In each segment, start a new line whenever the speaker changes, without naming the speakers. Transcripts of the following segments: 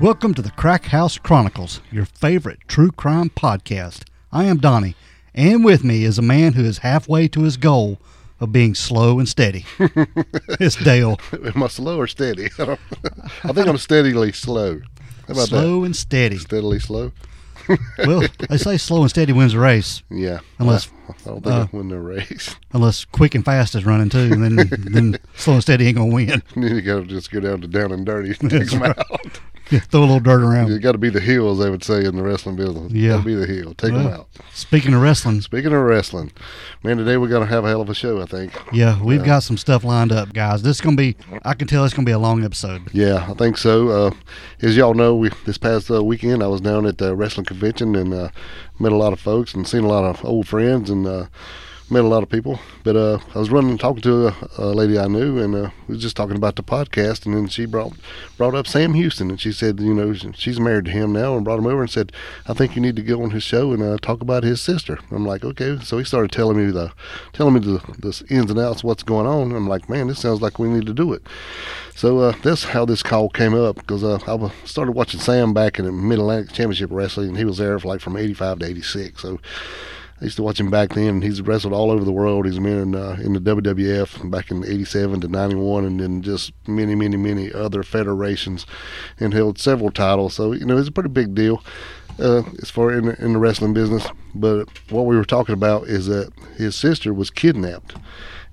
Welcome to the Crack House Chronicles, your favorite true crime podcast. I am Donnie, and with me is a man who is halfway to his goal of being slow and steady. it's Dale.
Am I slow or steady? I, I think I'm steadily slow. How about
Slow and steady.
Steadily slow?
Well, they say slow and steady wins the race,
Yeah.
Unless,
I, I don't think
uh,
win the race.
unless quick and fast is running too. And then, then slow and steady ain't gonna win.
Then you got to just go down to down and dirty and take them out.
Throw a little dirt around.
You got to be the heel, as they would say in the wrestling business.
Yeah.
Be the heel. Take them out.
Speaking of wrestling,
Speaking of wrestling, man, today we're going to have a hell of a show, I think.
yeah, we've got some stuff lined up, guys. This is gonna be. I can tell it's gonna be a long episode.
Yeah, I think so. Uh, as y'all know, we this past uh, weekend I was down at the wrestling convention and uh, met a lot of folks and seen a lot of old friends and uh, met a lot of people. But uh, I was running talking to a, a lady I knew and uh, we was just talking about the podcast and then she brought brought up Sam Houston and she said, you know, she's married to him now and brought him over and said, I think you need to go on his show and uh, talk about his sister. I'm like, okay. So he started telling me the telling me the, the ins and outs, what's going on. I'm like, man, this sounds like we need to do it. So uh, that's how this call came up because uh, I started watching Sam back in the Mid Atlantic Championship Wrestling, and he was there for like from '85 to '86. So I used to watch him back then. He's wrestled all over the world. He's been in, uh, in the WWF back in '87 to '91, and then just many, many, many other federations, and held several titles. So you know, it's a pretty big deal uh, as far in the, in the wrestling business. But what we were talking about is that his sister was kidnapped,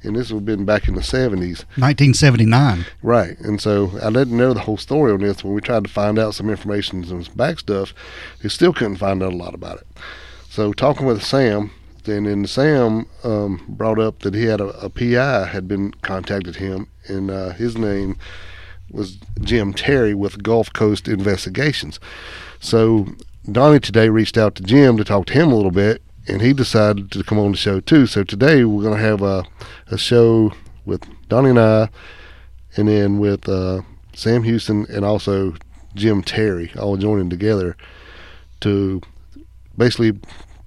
and this would have been back in the '70s.
1979.
Right. And so I didn't know the whole story on this. When we tried to find out some information and some back stuff, we still couldn't find out a lot about it. So talking with Sam, then then Sam um, brought up that he had a, a PI had been contacted him, and uh, his name was Jim Terry with Gulf Coast Investigations. So Donnie today reached out to Jim to talk to him a little bit, and he decided to come on the show too. So today we're going to have a, a show with Donnie and I, and then with uh, Sam Houston and also Jim Terry, all joining together to basically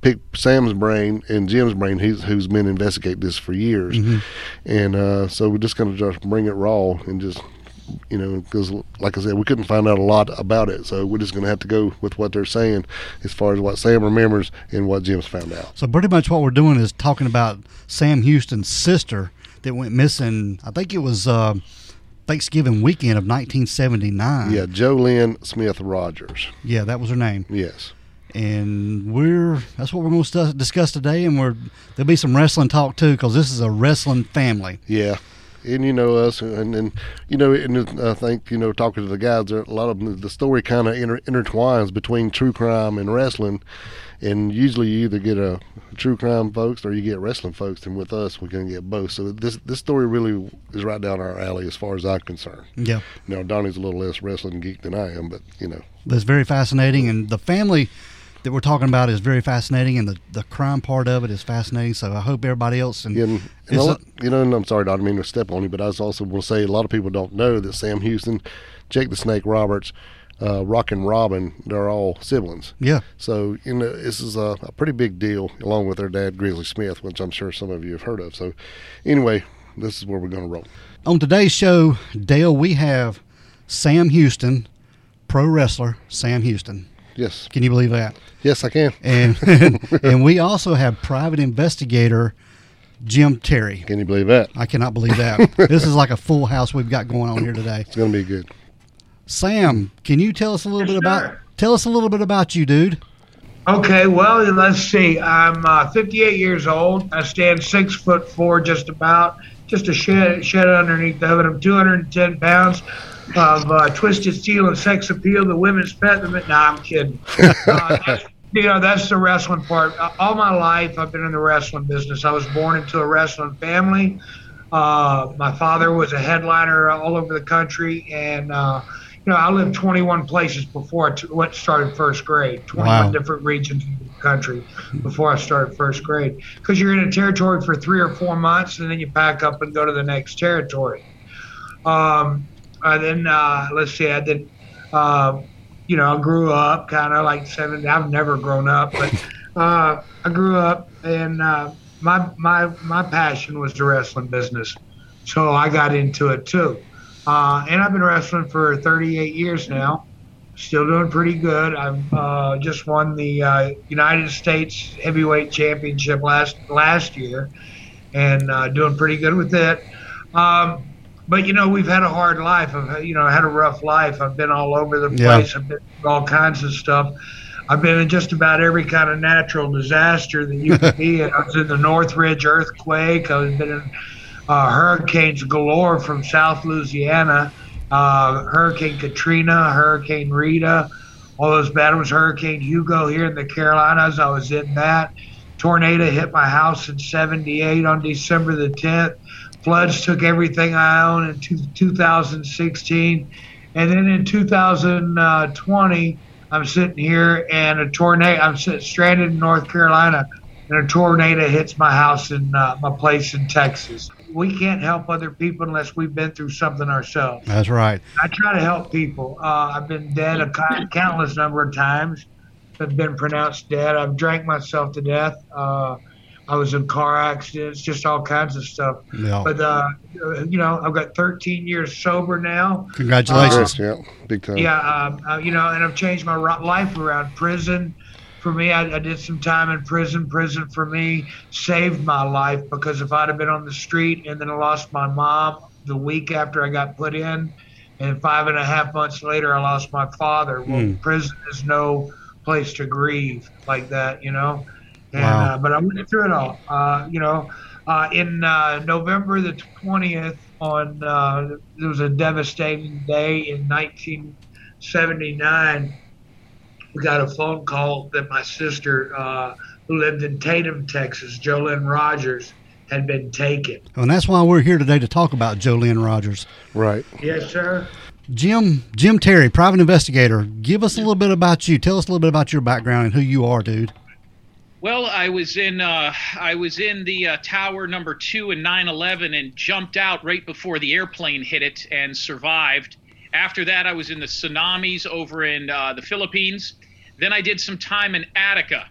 pick Sam's brain and Jim's brain, who's, who's been investigating this for years.
Mhm.
And uh, so we're just going to just bring it raw and just, you know, because like I said, we couldn't find out a lot about it. So we're just going to have to go with what they're saying as far as what Sam remembers and what Jim's found out.
So pretty much what we're doing is talking about Sam Houston's sister that went missing. I think it was uh, Thanksgiving weekend of 1979.
Yeah, Jo Lynn Smith Rogers.
yeah, that was her name.
Yes.
And we're that's what we're going to discuss today. And we're there'll be some wrestling talk too because this is a wrestling family.
Yeah, and you know us, and then you know, and I think you know, talking to the guys, there, a lot of them, the story kind of inter- intertwines between true crime and wrestling, and usually you either get a true crime folks or you get wrestling folks, and with us, we're gonna get both. So this this story really is right down our alley as far as I'm concerned.
Yeah,
Now Donnie's a little less wrestling geek than I am, but you know,
that's very fascinating. And the family that we're talking about is very fascinating, and the the crime part of it is fascinating. So I hope everybody else and
Yeah, and, and
It's
a
a-
lot, you know, and I'm sorry, I didn't mean to step on you, but I was also want to say a lot of people don't know that Sam Houston, Jake the Snake Roberts, uh, Rockin' Robin, they're all siblings.
yeah,
So you know, this is a, a pretty big deal, along with their dad Grizzly Smith, which I'm sure some of you have heard of. So anyway, this is where we're going to roll.
On today's show, Dale, we have Sam Houston, pro wrestler Sam Houston.
Yes,
Can you believe that?
Yes, I can.
And and we also have private investigator Jim Terry.
Can you believe that?
I cannot believe that. this is like a full house we've got going on here today.
It's going to be good.
Sam, can you tell us a little
Yes,
bit about
sir.
tell us a little bit about you, dude?
Okay, well, let's see. I'm uh, 58 years old. I stand six foot four, just about, just a shed, shed underneath the hood. I'm 210 pounds of uh, twisted steel and sex appeal. The women's pet. The, no, I'm kidding. Uh, that's, you know, that's the wrestling part. Uh, All my life, I've been in the wrestling business. I was born into a wrestling family. Uh, my father was a headliner all over the country, and uh, you know, I lived 21 places before I t- went started first grade. 21
Wow.
different regions of the country before I started first grade. Because you're in a territory for three or four months, and then you pack up and go to the next territory. Um, and then uh, let's see, I did. You know, I grew up kind of like seven. I've never grown up, but uh, I grew up, and uh, my my my passion was the wrestling business, so I got into it too. Uh, and I've been wrestling for 38 years now, Still doing pretty good. I've uh, just won the uh, United States Heavyweight Championship last last year, and uh, doing pretty good with it. Um, but you know, we've had a hard life. I've you know had a rough life. I've been all over the place. Yeah. I've been through all kinds of stuff. I've been in just about every kind of natural disaster that you could be in. I was in the Northridge earthquake. I've been in uh, hurricanes galore from South Louisiana uh, Hurricane Katrina, Hurricane Rita, all those bad ones. Hurricane Hugo here in the Carolinas, I was in that. Tornado hit my house in 78 on December the 10th. Floods took everything I own in two, 2016. And then in 2020, I'm sitting here and a tornado, I'm sitting, stranded in North Carolina and a tornado hits my house in uh, my place in Texas we can't help other people unless we've been through something ourselves.
That's right.
I try to help people. Uh, I've been dead a countless number of times. I've been pronounced dead. I've drank myself to death. Uh, I was in car accidents, just all kinds of stuff. Yeah. But uh, you know, I've got 13 years sober now.
Congratulations!
yeah, big time.
Yeah, um, uh, you know, and I've changed my life around prison for me, I, I, did some time in prison. Prison for me saved my life because if I'd have been on the street and then I lost my mom the week after I got put in, and five and a half months later I lost my father. Well, mm. prison is no place to grieve like that, you know. And wow. uh, but I went through it all. Uh, you know, uh, in uh, November the twentieth, on uh, it was a devastating day in 1979 we got a phone call that my sister, uh, who lived in Tatum, Texas, Jolynn Rogers, had been taken.
And that's why we're here today to talk about Jolynn Rogers.
Right.
Yes, sir.
Jim Jim Terry, private investigator. Give us a little bit about you. Tell us a little bit about your background and who you are, dude.
Well, I was in uh, I was in the uh, tower number two in 9/11 and jumped out right before the airplane hit it and survived. After that, I was in the tsunamis over in uh, the Philippines. Then I did some time in Attica.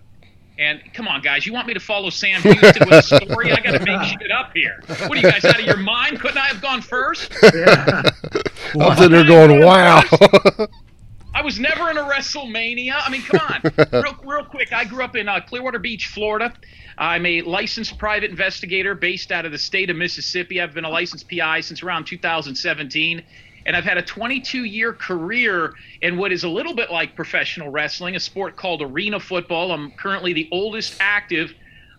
And come on, guys, you want me to follow Sam Houston with a story? I got to make shit up here. What are you guys out of your mind? Couldn't I have gone first?
Yeah. I'm sitting there going, wow.
I was never in a WrestleMania. I mean, come on. Real, real quick, I grew up in uh, Clearwater Beach, Florida. I'm a licensed private investigator based out of the state of Mississippi. I've been a licensed PI since around 2017 and I've had a 22 year career in what is a little bit like professional wrestling, a sport called arena football. I'm currently the oldest active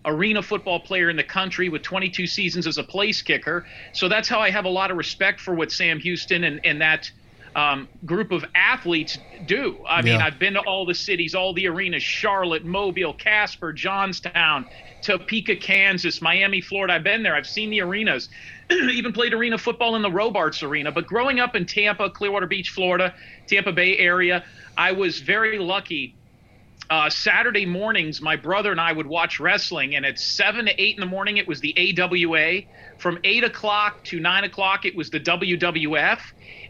arena football player in the country with 22 seasons as a place kicker. So that's how I have a lot of respect for what Sam Houston and, and that um, group of athletes do. I mean, I've been to all the cities, all the arenas Charlotte, Mobile, Casper, Johnstown, Topeka, Kansas, Miami, Florida. I've been there. I've seen the arenas. even played arena football in the Robarts Arena. But growing up in Tampa, Clearwater Beach, Florida, Tampa Bay area, I was very lucky. Uh, Saturday mornings, my brother and I would watch wrestling, and at seven to eight in the morning, it was the AWA. From eight o'clock to nine o'clock, it was the WWF,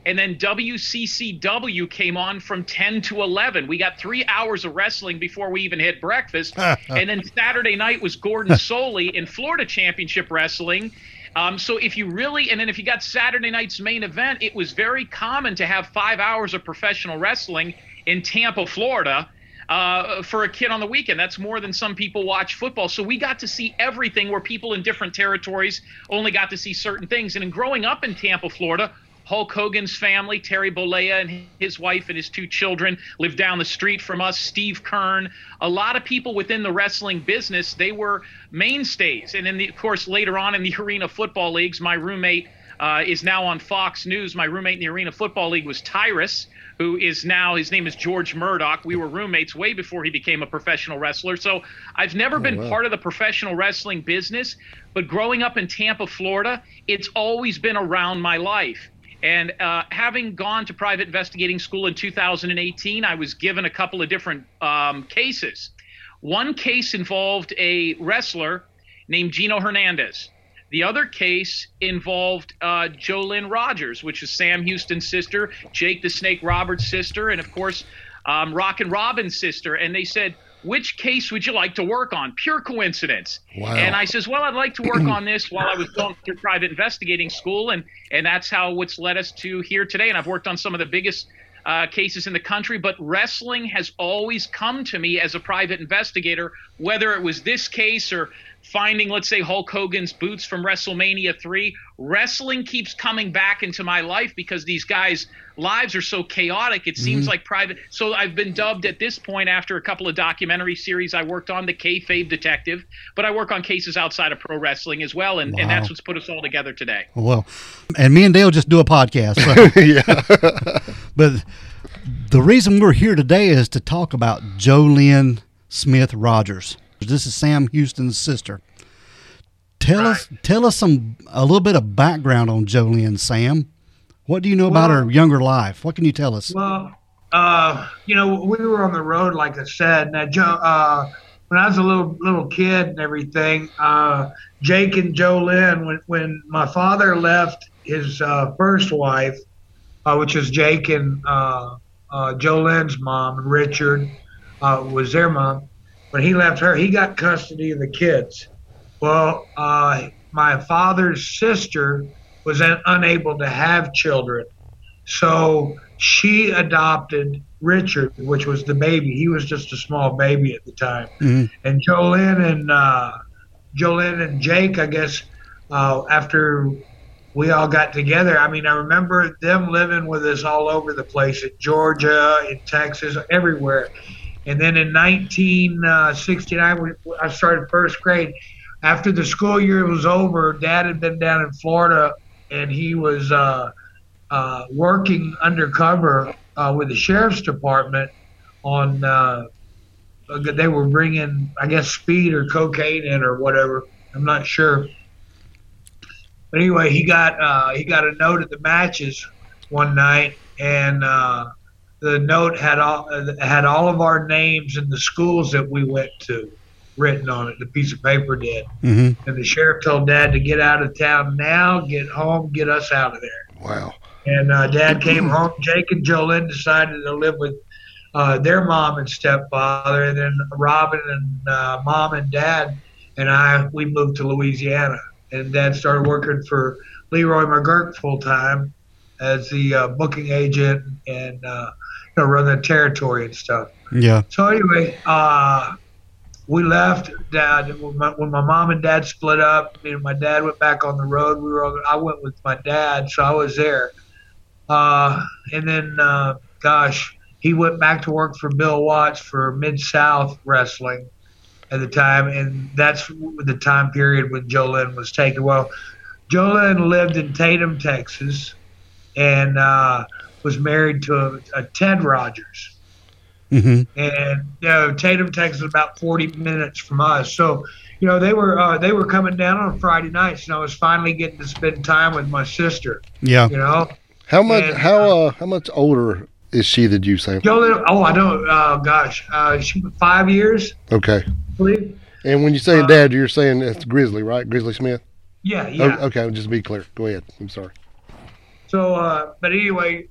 and then WCCW came on from 10 to 11. We got three hours of wrestling before we even hit breakfast, and then Saturday night was Gordon Solie in Florida Championship Wrestling, um, so if you really, and then if you got Saturday night's main event, it was very common to have five hours of professional wrestling in Tampa, Florida. Uh, for a kid on the weekend. That's more than some people watch football. So we got to see everything where people in different territories only got to see certain things. And in growing up in Tampa, Florida, Hulk Hogan's family, Terry Bollea and his wife and his two children, lived down the street from us. Steve Keirn, a lot of people within the wrestling business, they were mainstays. And then, of course, later on in the Arena Football Leagues, my roommate uh, is now on Fox News. My roommate in the Arena Football League was Tyrus, who is now, his name is George Murdoch. We were roommates way before he became a professional wrestler. So I've never oh, been wow. part of the professional wrestling business, but growing up in Tampa, Florida, it's always been around my life. And uh, having gone to private investigating school in 2018, I was given a couple of different um, cases. One case involved a wrestler named Gino Hernandez. The other case involved uh, Jolynn Rogers, which is Sam Houston's sister, Jake the Snake Roberts' sister, and of course, um, and Robin's sister. And they said, which case would you like to work on? Pure coincidence. Wow. And I says, well, I'd like to work on this while I was going through private investigating school, and and that's how what's led us to here today. And I've worked on some of the biggest uh, cases in the country, but wrestling has always come to me as a private investigator, whether it was this case or finding, let's say, Hulk Hogan's boots from WrestleMania 3. Wrestling keeps coming back into my life because these guys' lives are so chaotic. It seems mm-hmm. like private. So I've been dubbed at this point after a couple of documentary series I worked on, the Kayfabe Detective, but I work on cases outside of pro wrestling as well, and, and that's what's put us all together today.
Oh, well, and me and Dale just do a podcast. so-
yeah.
but the reason we're here today is to talk about Jolynn Smith Rogers. This is Sam Houston's sister. Tell us, tell us some a little bit of background on Jolynn, Sam. What do you know about her younger life? What can you tell us?
Well, uh, you know, we were on the road, like I said. Now, Joe, uh, when I was a little little kid and everything, uh, Jake and Jo Lynn, when when my father left his uh, first wife, uh, which is Jake and uh, uh, Joe mom, Richard uh, was their mom. When he left her, he got custody of the kids. Well, uh, my father's sister was un- unable to have children. So she adopted Richard, which was the baby. He was just a small baby at the time.
Mhm.
And Jolynn and uh, Jolynn and Jake, I guess, uh, after we all got together, I mean, I remember them living with us all over the place in Georgia, in Texas, everywhere. And then in 1969, we, I started first grade. After the school year was over, Dad had been down in Florida, and he was uh, uh, working undercover uh, with the sheriff's department on. Uh, they were bringing, I guess, speed or cocaine in or whatever. I'm not sure. But anyway, he got uh, he got a note at the matches one night, and uh, the note had all had all of our names and the schools that we went to written on it. The piece of paper did,
hmm
and the sheriff told Dad to get out of town now, get home, get us out of there.
Wow.
And uh, Dad came home. Jake and Jolynn decided to live with uh, their mom and stepfather, and then Robin and uh, mom and dad and I we moved to Louisiana. And Dad started working for Leroy McGuirk full time as the uh, booking agent and uh, know, run the territory and stuff.
Yeah.
So anyway, uh, we left. Dad, when my, when my mom and dad split up, me and my dad went back on the road. We were. on- I went with my dad, so I was there. Uh, and then, uh, gosh, he went back to work for Bill Watts for Mid South Wrestling at the time, and that's the time period when Jolynn was taken. Well, Jolynn lived in Tatum, Texas, and uh, was married to a, a Ted Rogers
hmm
and you know, Tatum, Texas, is about 40 minutes from us. So, you know, they were uh, they were coming down on Friday nights, and I was finally getting to spend time with my sister.
Yeah.
You know,
How much?
And,
how uh, how much older is she than you, Sam?
Oh, I don't, oh gosh, uh, she five years,
Okay.
Believe.
And when you say
Uh,
dad, you're saying it's Grizzly, right? Grizzly Smith.
Yeah,
Oh,
yeah.
okay. Just to be clear. Go ahead. I'm sorry.
So, uh, but anyway,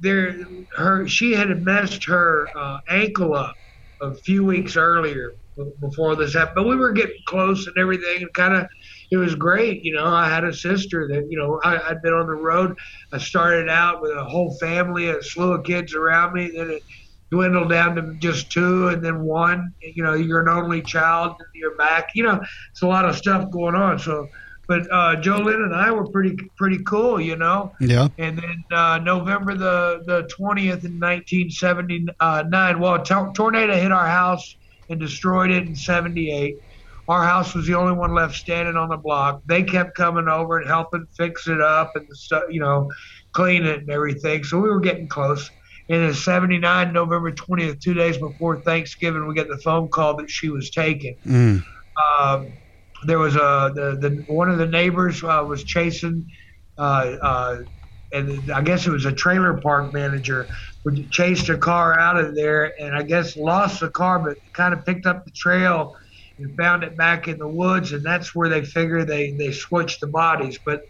there, her, she had messed her uh, ankle up a few weeks earlier before this happened. But we were getting close and everything, and kind of, it was great. You know, I had a sister that, you know, I, I'd been on the road. I started out with a whole family, a slew of kids around me. Then it dwindled down to just two, and then one. You know, you're an only child, and you're back. You know, it's a lot of stuff going on. So. But uh, Jolynn and I were pretty pretty cool, you know.
Yeah.
And then uh, November the the twentieth in nineteen seventy nine. Well, a tornado hit our house and destroyed it in seventy eight. Our house was the only one left standing on the block. They kept coming over and helping fix it up and stuff, you know, clean it and everything. So we were getting close. And in '79, November 20th, two days before Thanksgiving, we get the phone call that she was taken
Mm.
um, there was a the, the one of the neighbors uh, was chasing uh, uh, and I guess it was a trailer park manager who chased a car out of there and I guess lost the car but kind of picked up the trail and found it back in the woods and that's where they figure they they switched the bodies but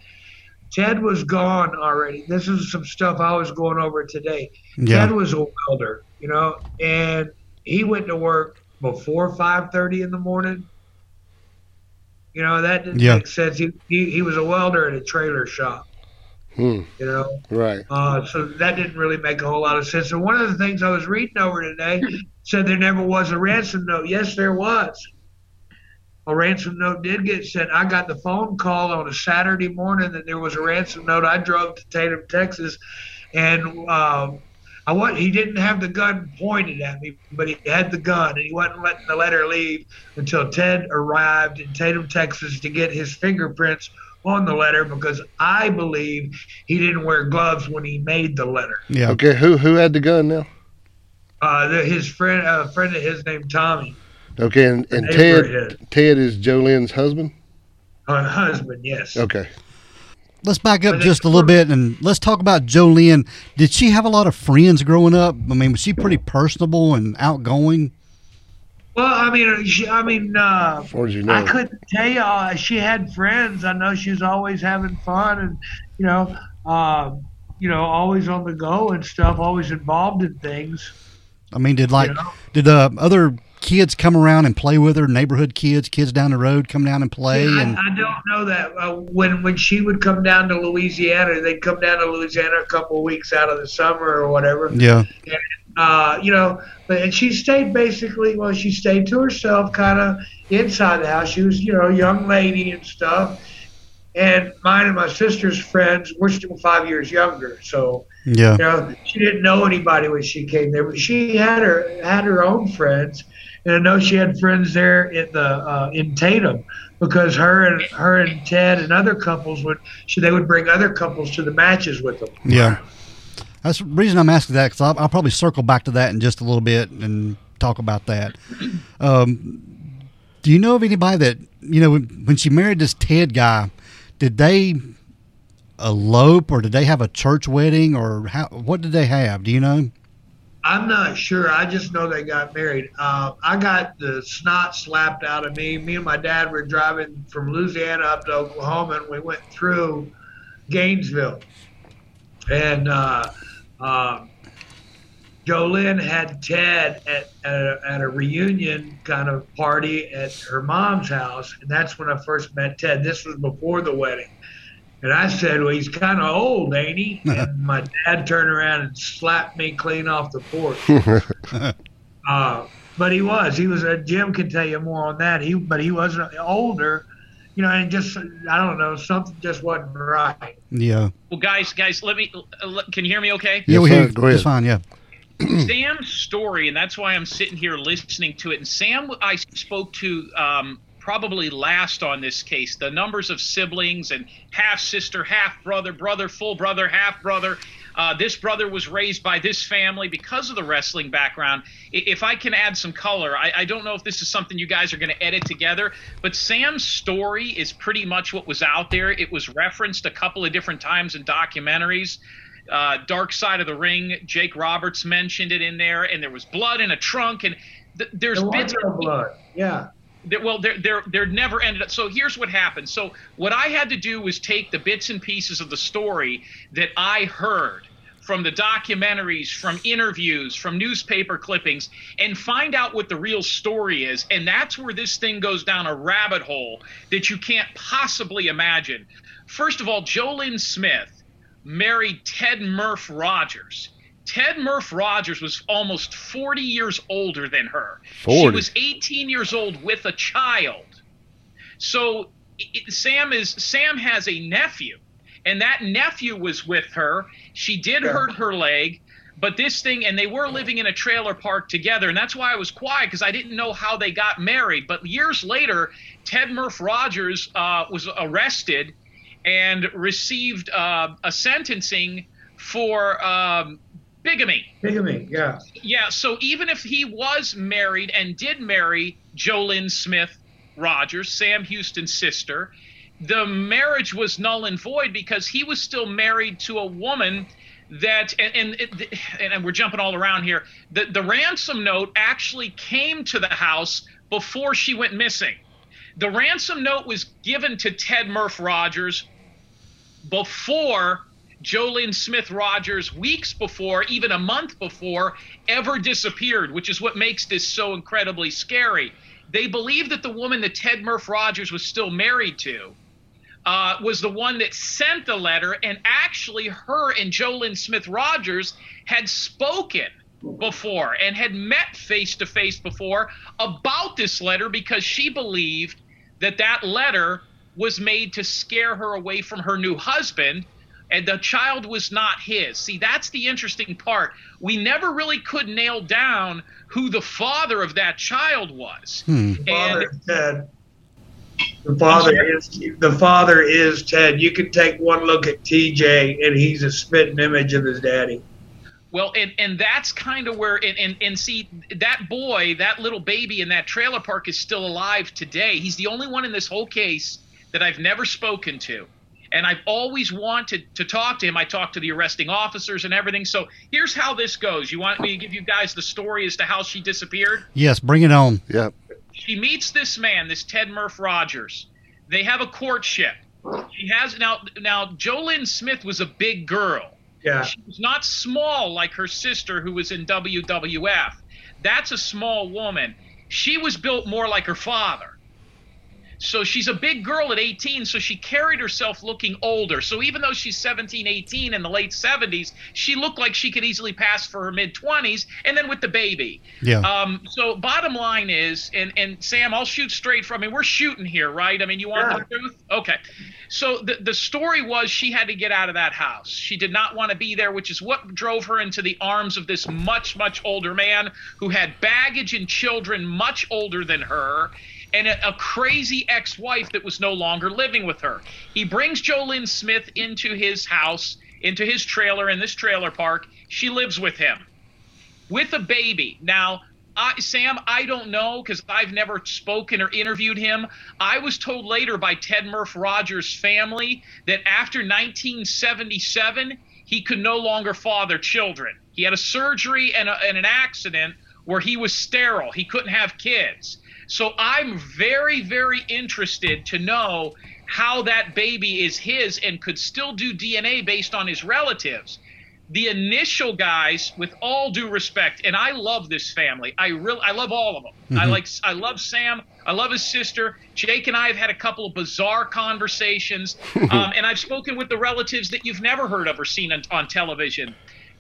Ted was gone already. This is some stuff I was going over today.
Yeah.
Ted was a welder, you know, and he went to work before 5:30 in the morning. You know that didn't
Yeah.
make sense. He, he he was a welder at a trailer shop,
Hmm.
You know,
Right.
uh, so that didn't really make a whole lot of sense. And one of the things I was reading over today said there never was a ransom note. Yes, there was. A ransom note did get sent. I got the phone call on a Saturday morning that there was a ransom note. I drove to Tatum, Texas, and uh, I want he didn't have the gun pointed at me, but he had the gun, and he wasn't letting the letter leave until Ted arrived in Tatum, Texas, to get his fingerprints on the letter because I believe he didn't wear gloves when he made the letter.
Yeah.
Okay. Who who had the gun now?
Uh, the, his friend, a friend of his named Tommy,
Okay, and, and Ted Ted is Jolene's husband.
uh, husband, yes.
Okay.
Let's back up just a little bit and let's talk about Jolene. Did she have a lot of friends growing up? I mean, was she pretty personable and outgoing?
Well, I mean, she, I mean, uh,
Or did you know?
I couldn't tell you. Uh, she had friends. I know she was always having fun, and you know, uh, you know, always on the go and stuff. Always involved in things.
I mean, did like
You know?
did uh, other kids come around and play with her? Neighborhood kids, kids down the road come down and play,
Yeah,
and
I, I don't know that. Uh, when when she would come down to Louisiana, they'd come down to Louisiana a couple of weeks out of the summer or whatever.
yeah,
uh, you know, but and she stayed basically well, she stayed to herself, kind of inside the house. She was, you know, a young lady and stuff. And mine and my sister's friends, we're still five years younger, so
yeah,
you know, she didn't know anybody when she came there. But she had her had her own friends, and I know she had friends there in the uh, in Tatum because her and her and Ted and other couples would she they would bring other couples to the matches with them.
yeah. That's the reason I'm asking that because I'll, I'll probably circle back to that in just a little bit and talk about that. Um, do you know of anybody that you know when, when she married this Ted guy? Did they elope or did they have a church wedding or how? What did they have? Do you know?
I'm not sure. I just know they got married. Uh, I got the snot slapped out of me. Me and my dad were driving from Louisiana up to Oklahoma, and we went through Gainesville. And uh, uh, Jolene had Ted at, at, a, at a reunion kind of party at her mom's house, and that's when I first met Ted. This was before the wedding. And I said, Well, he's kind of old, ain't he? And my dad turned around and slapped me clean off the porch. uh, but he was. He was. Uh, Jim can tell you more on that. He, but he wasn't older, you know, and just I don't know, something just wasn't right.
Yeah,
Well, guys, guys, let me. Uh, let- can you hear me? Okay.
yeah, we
sir.
hear you
Go
fine. Yeah,
Sam's story, and that's why I'm sitting here listening to it. And Sam, I spoke to um, probably last on this case. The numbers of siblings and half sister, half brother, brother, full brother, half brother. Uh, this brother was raised by this family because of the wrestling background. If I can add some color, I, I don't know if this is something you guys are going to edit together, but Sam's story is pretty much what was out there. It was referenced a couple of different times in documentaries uh, Dark Side of the Ring. Jake Roberts mentioned it in there, and there was blood in a trunk, and th- there's
There
bits.
of blood. Yeah.
There, there, there never ended up. So here's what happened. So what I had to do was take the bits and pieces of the story that I heard from the documentaries, from interviews, from newspaper clippings, and find out what the real story is. And that's where this thing goes down a rabbit hole that you can't possibly imagine. First of all, Jolene Smith married Ted Murph Rogers. Ted Murph Rogers was almost 40 years older than her. She was 18 years old with a child. So it, Sam is Sam has a nephew, and that nephew was with her. She did
Yeah.
hurt her leg, but this thing, and they were living in a trailer park together, and that's why I was quiet because I didn't know how they got married. But years later, Ted Murph Rogers uh, was arrested and received uh, a sentencing for um, bigamy.
Bigamy. Yeah.
Yeah, so even if he was married and did marry Jolynn Smith Rogers, Sam Houston's sister, the marriage was null and void because he was still married to a woman that and and, and we're jumping all around here. The the ransom note actually came to the house before she went missing. The ransom note was given to Ted Murph Rogers before Jolynn Smith Rogers, weeks before, even a month before, ever disappeared, which is what makes this so incredibly scary. They believe that the woman that Ted Murph Rogers was still married to uh, was the one that sent the letter, and actually, her and Jolynn Smith Rogers had spoken before and had met face to face before about this letter because she believed that that letter was made to scare her away from her new husband and the child was not his. See, that's the interesting part. We never really could nail down who the father of that child was.
Hmm.
The father is Ted. The father is the father is Ted. You can take one look at TJ, and he's a spitting image of his daddy.
Well, and, and that's kind of where and, and and see that boy, that little baby in that trailer park is still alive today. He's the only one in this whole case that I've never spoken to. And I've always wanted to talk to him. I talked to the arresting officers and everything. So here's how this goes. You want me to give you guys the story as to how she disappeared?
Yes, bring it on.
Yeah.
She meets this man, this Ted Murph Rogers. They have a courtship. She has now now Jolynn Smith was a big girl.
Yeah.
She was not small like her sister who was in WWF. That's a small woman. She was built more like her father. So she's a big girl at 18, so she carried herself looking older. So even though she's 17, 18 in the late 70s, she looked like she could easily pass for her mid 20s, and then with the baby.
Yeah.
Um, so bottom line is, and, and Sam, I'll shoot straight from. I mean, we're shooting here, right? I mean, you want
Yeah.
the truth? Okay. So the the story was she had to get out of that house. She did not want to be there, which is what drove her into the arms of this much much older man who had baggage and children much older than her. And a, a crazy ex-wife that was no longer living with her. He brings Jolynn Smith into his house, into his trailer in this trailer park. She lives with him with a baby. Now, I, Sam, I don't know because I've never spoken or interviewed him. I was told later by Ted Murph Rogers' family that after 1977, he could no longer father children. He had a surgery and, a, and an accident where he was sterile. He couldn't have kids. So I'm very, very interested to know how that baby is his and could still do DNA based on his relatives. The initial guys with all due respect and i love this family. I really i love all of them. I like i love sam. I love his sister. Jake and i have had a couple of bizarre conversations um, and i've spoken with the relatives that you've never heard of or seen on, on television.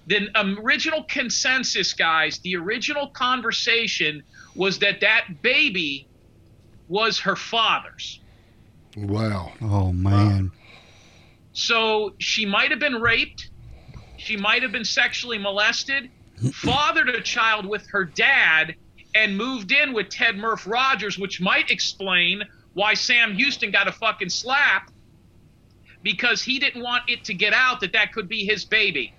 The original consensus guys the original conversation was that that baby was her father's
Wow.
Oh man.
So she might have been raped. She might have been sexually molested, fathered a child with her dad, and moved in with Ted Murph Rogers, which might explain why Sam Houston got a fucking slap because he didn't want it to get out that that could be his baby.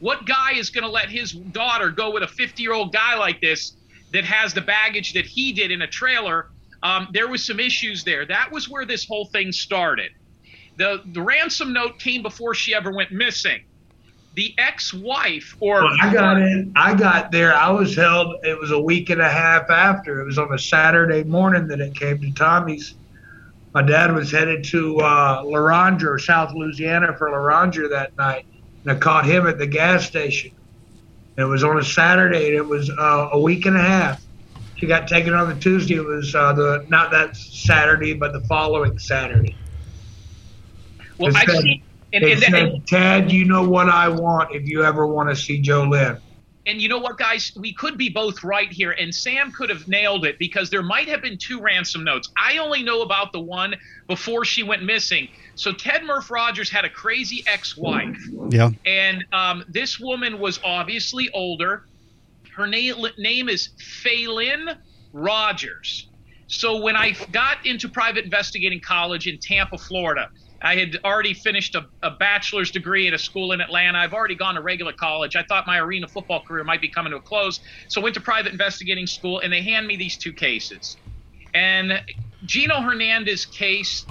What guy is going to let his daughter go with a 50 year old guy like this that has the baggage that he did in a trailer? Um, there was some issues there. That was where this whole thing started. The, the ransom note came before she ever went missing. The ex-wife, or
Well, I got in. I got there. I was held. It was a week and a half after. It was on a Saturday morning that it came to Tommy's. My dad was headed to uh, Larange, South Louisiana, for Larange that night, and I caught him at the gas station. It was on a Saturday, and it was uh, a week and a half. She got taken on the Tuesday. It was uh, the not that Saturday, but the following Saturday.
well, I've
said-
seen, and, and,
Ted, you know what I want if you ever want to see Jo Lynn.
And you know what, guys, we could be both right here, and Sam could have nailed it because there might have been two ransom notes. I only know about the one before she went missing. So Ted Murph Rogers had a crazy ex-wife.
Yeah.
and um, this woman was obviously older. Her name name is Phelan Rogers. So when I got into private investigating college in Tampa, Florida, I had already finished a, a bachelor's degree at a school in Atlanta. I've already gone to regular college. I thought my arena football career might be coming to a close, so went to private investigating school, and they hand me these two cases. And Gino Hernandez case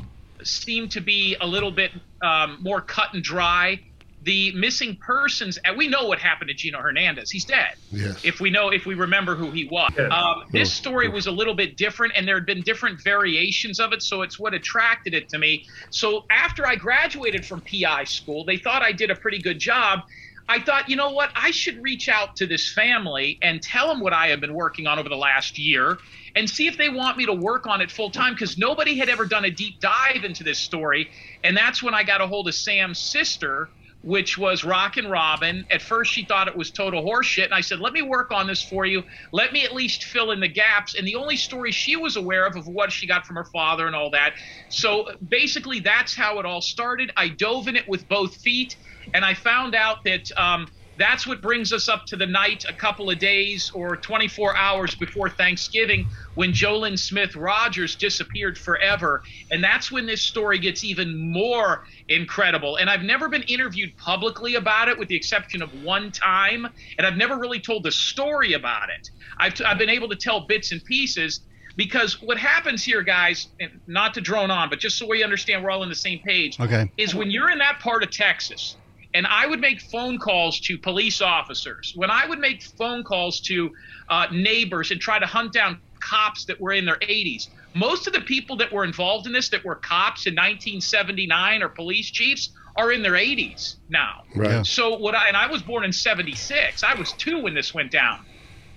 seemed to be a little bit um, more cut and dry. The missing persons, and we know what happened to Gino Hernandez. He's dead.
Yes.
If we know, if we remember who he was.
Yeah.
Um, this story was a little bit different, and there had been different variations of it, so it's what attracted it to me. So after I graduated from PI school, they thought I did a pretty good job. I thought, you know what? I should reach out to this family and tell them what I have been working on over the last year and see if they want me to work on it full time because nobody had ever done a deep dive into this story. And that's when I got a hold of Sam's sister, which was Rockin' Robin. At first, she thought it was total horseshit. And I said, let me work on this for you. Let me at least fill in the gaps. And the only story she was aware of, of what she got from her father and all that. So basically, that's how it all started. I dove in it with both feet and I found out that um, that's what brings us up to the night a couple of days or 24 hours before Thanksgiving when JoLynn Smith Rogers disappeared forever. And that's when this story gets even more incredible. And I've never been interviewed publicly about it, with the exception of one time. And I've never really told the story about it. I've, t- I've been able to tell bits and pieces because what happens here, guys, and not to drone on, but just so we understand we're all on the same page,
Okay.
is when you're in that part of Texas and I would make phone calls to police officers, when I would make phone calls to uh, neighbors and try to hunt down cops that were in their 80s, most of the people that were involved in this that were cops in 1979 or police chiefs are in their 80s now.
Right.
So what I and I was born in 76. I was 2 when this went down.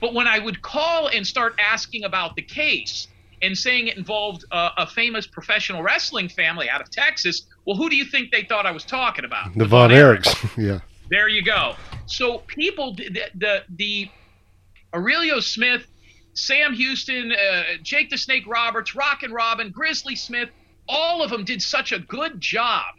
But when I would call and start asking about the case and saying it involved uh, a famous professional wrestling family out of Texas, well, who do you think they thought I was talking about?
The Von Erichs. yeah.
There you go. So people, the the, the Aurelian Smith, Sam Houston, uh, Jake the Snake Roberts, Rockin' Robin, Grizzly Smith, all of them did such a good job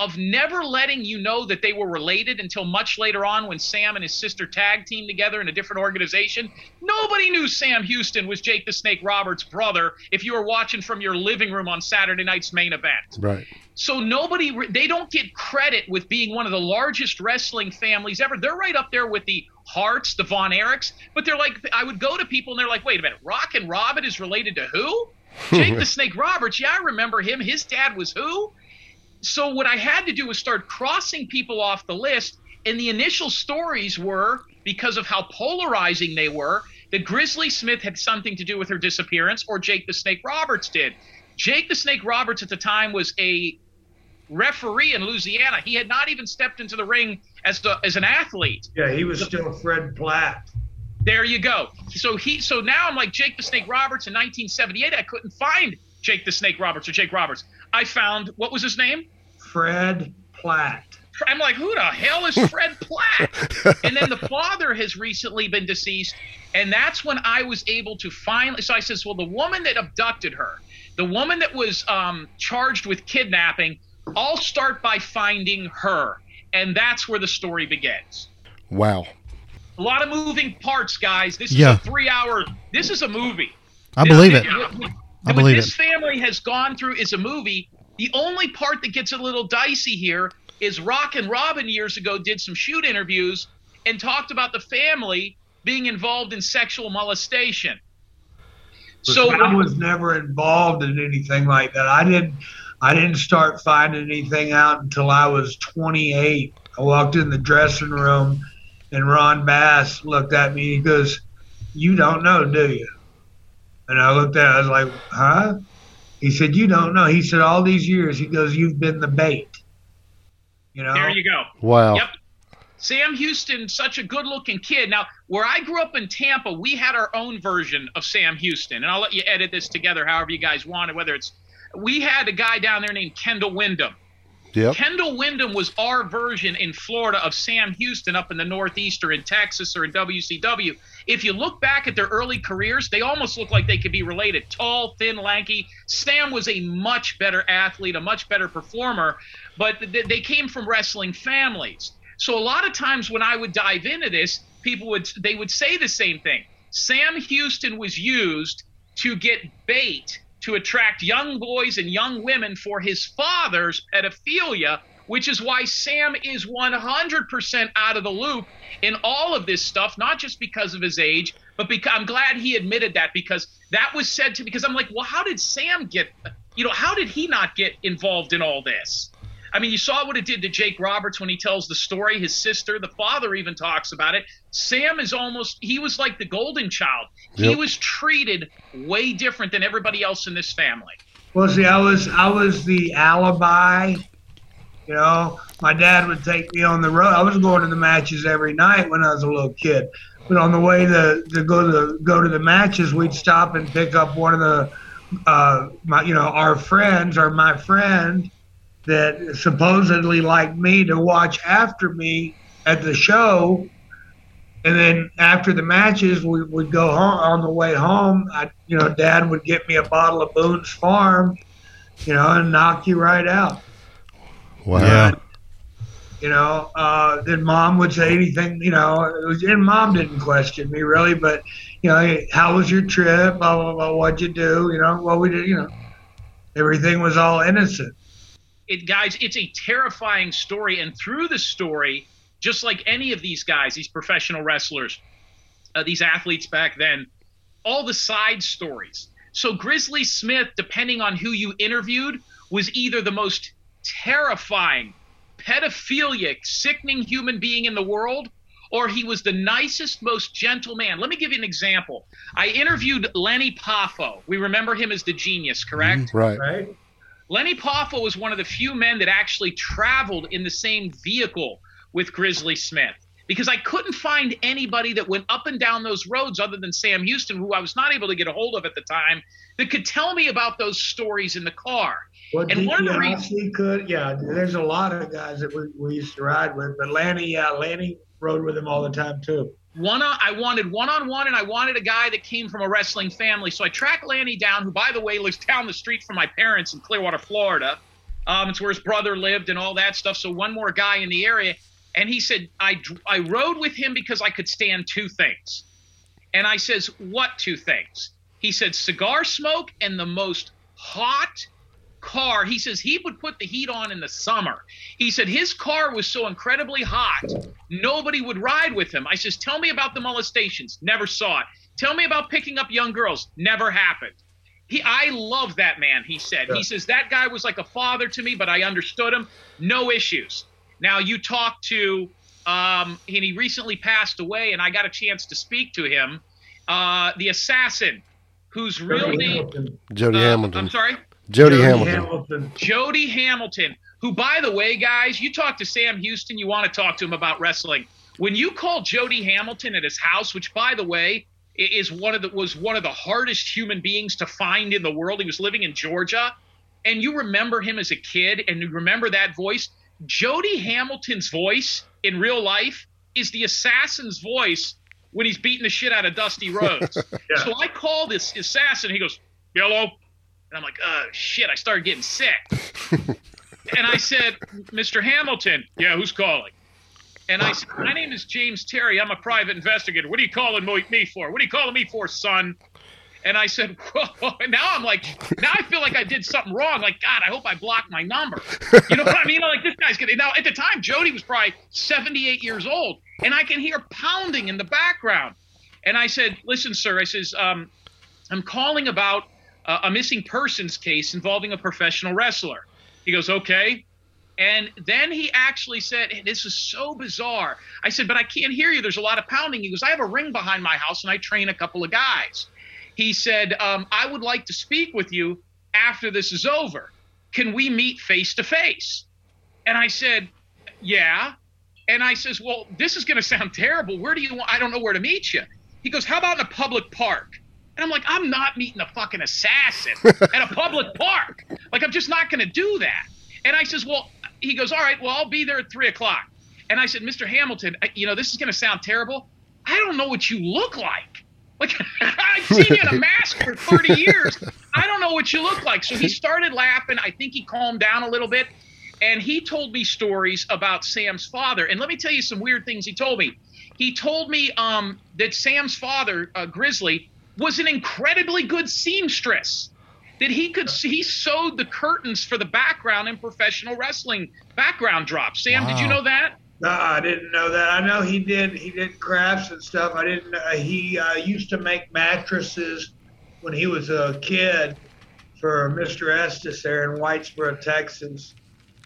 of never letting you know that they were related until much later on when Sam and his sister tag teamed together in a different organization. Nobody knew Sam Houston was Jake the Snake Roberts' brother if you were watching from your living room on Saturday night's main event.
Right.
So nobody, they don't get credit with being one of the largest wrestling families ever. They're right up there with the Harts, the Von Erichs, but they're like, I would go to people and they're like, wait a minute, Rockin' Robin is related to who? Jake the Snake Roberts. Yeah, I remember him. His dad was who? So what I had to do was start crossing people off the list. And the initial stories were because of how polarizing they were that Grizzly Smith had something to do with her disappearance or Jake the Snake Roberts did. Jake the Snake Roberts at the time was a referee in Louisiana. He had not even stepped into the ring as the, as an athlete.
Yeah, he was still Fred Platt.
There you go. So he so now I'm like Jake the Snake Roberts in 1978. I couldn't find Jake the Snake Roberts or Jake Roberts. I found what was his name?
Fred Platt.
I'm like, who the hell is Fred Platt? and then the father has recently been deceased, and that's when I was able to finally. So I says, well, the woman that abducted her, the woman that was um, charged with kidnapping, I'll start by finding her, and that's where the story begins.
Wow.
A lot of moving parts, guys. This is
Yeah.
a three-hour. This is a movie.
I believe it.
What- what-
I
what
believe
this
it.
family has gone through is a movie. The only part that gets a little dicey here is Rockin' Robin years ago did some shoot interviews and talked about the family being involved in sexual molestation. So
I was never involved in anything like that. I didn't. I didn't start finding anything out until I was 28. I walked in the dressing room, and Ron Bass looked at me. He goes, "You don't know, do you?" And I looked at. It, I was like, "Huh?" He said, "You don't know." He said, "All these years." He goes, "You've been the bait." You know.
there you go.
Wow.
Yep. Sam Houston, such a good looking kid. Now, where I grew up in Tampa, we had our own version of Sam Houston. And I'll let you edit this together however you guys want it, whether it's we had a guy down there named Kendall Windham.
Yep.
Kendall Windham was our version in Florida of Sam Houston up in the Northeast or in Texas or in WCW. If you look back at their early careers, they almost look like they could be related. Tall, thin, lanky. Sam was a much better athlete, a much better performer, but th- they came from wrestling families. So a lot of times when I would dive into this, people would they would say the same thing. Sam Houston was used to get bait to attract young boys and young women for his father's pedophilia, which is why Sam is 100% out of the loop in all of this stuff, not just because of his age, but because I'm glad he admitted that because that was said to me, because I'm like, well, how did Sam get, you know, how did he not get involved in all this? I mean, you saw what it did to Jake Roberts when he tells the story. His sister, the father, even talks about it. Sam is almost, he was like the golden child. He was treated way different than everybody else in this family.
Well, see, I was I was the alibi You know, my dad would take me on the road. I was going to the matches every night when I was a little kid. But on the way to, to go to the go to the matches, we'd stop and pick up one of the uh, my you know our friends or my friend that supposedly liked me to watch after me at the show. And then after the matches, we would go home on the way home. I, you know, Dad would get me a bottle of Boone's Farm, you know, and knock you right out.
Wow.
Yeah.
You know, uh, then Mom would say anything. You know, it was, and Mom didn't question me really, but you know, hey, how was your trip? Blah blah blah. What'd you do? You know, well we did. You know, everything was all innocent.
It guys it's a terrifying story. And through the story just like any of these guys these professional wrestlers uh, these athletes back then all the side stories. So grizzly smith depending on who you interviewed was either the most terrifying pedophilic sickening human being in the world or he was the nicest most gentle man. Let me give you an example. I interviewed lanny poffo. We remember him as the genius correct?
Right.
Right.
Lanny Poffo was one of the few men that actually traveled in the same vehicle with Grizzly Smith because I couldn't find anybody that went up and down those roads other than Sam Houston, who I was not able to get a hold of at the time, that could tell me about those stories in the car.
Well,
And one of the
DiBiase could, yeah. There's a lot of guys that we, we used to ride with, but Lanny, yeah, Lanny rode with him all the time too.
One on, I wanted one on one, and I wanted a guy that came from a wrestling family. So I tracked Lanny down, who, by the way, lives down the street from my parents in Clearwater, Florida. Um, it's where his brother lived and all that stuff. So one more guy in the area, and he said I I rode with him because I could stand two things. And I says, what two things? He said cigar smoke and the most hot car. He says he would put the heat on in the summer. He said his car was so incredibly hot, nobody would ride with him. I says, tell me about the molestations. Never saw it. Tell me about picking up young girls. Never happened. He, I love that man. He said. He says that guy was like a father to me, but I understood him. No issues. Now you talk to, um, and he recently passed away, and I got a chance to speak to him. Uh, the assassin, whose real
Jody
name.
Jody
uh,
Hamilton.
I'm sorry.
Jody,
Jody
Hamilton.
Hamilton.
Jody Hamilton, who, by the way, guys, you talk to Sam Houston, you want to talk to him about wrestling. When you call Jody Hamilton at his house, which, by the way, is one of the was one of the hardest human beings to find in the world. He was living in Georgia, and you remember him as a kid, and you remember that voice. Jody Hamilton's voice in real life is the assassin's voice when he's beating the shit out of Dusty Rhodes.
Yeah.
So I call this assassin. He goes, "Hello," and I'm like, "Oh shit!" I started getting sick, and I said, "Mr. Hamilton, yeah, who's calling?" And I said, "My name is James Terry. I'm a private investigator. What are you calling me for? What are you calling me for, son?" And I said, Whoa. And now I'm like, now I feel like I did something wrong. Like, God, I hope I blocked my number. You know what I mean? Like, this guy's gonna. Now, at the time, Jody was probably 78 years old, and I can hear pounding in the background. And I said, Listen, sir, I says, um, I'm calling about uh, a missing persons case involving a professional wrestler. He goes, Okay. And then he actually said, "Hey, This is so bizarre. I said, But I can't hear you. There's a lot of pounding. He goes, I have a ring behind my house and I train a couple of guys. He said, um, I would like to speak with you after this is over. Can we meet face to face? And I said, Yeah. And I says, Well, this is going to sound terrible. Where do you want? I don't know where to meet you. He goes, How about in a public park? And I'm like, I'm not meeting a fucking assassin at a public park. Like, I'm just not going to do that. And I says, Well, he goes, All right, well, I'll be there at three o'clock. And I said, Mr. Hamilton, you know, this is going to sound terrible. I don't know what you look like. Like, I've seen you in a mask for 30 years. I don't know what you look like. So he started laughing. I think he calmed down a little bit. And he told me stories about Sam's father. And let me tell you some weird things he told me. He told me um, that Sam's father, uh, Grizzly, was an incredibly good seamstress. That he could he sewed the curtains for the background in professional wrestling background drops. Sam, did you know that?
No, I didn't know that. I know he did. He did crafts and stuff. I didn't. Uh, he uh, used to make mattresses when he was a kid for Mr. Estes there in Whitesboro, Texas.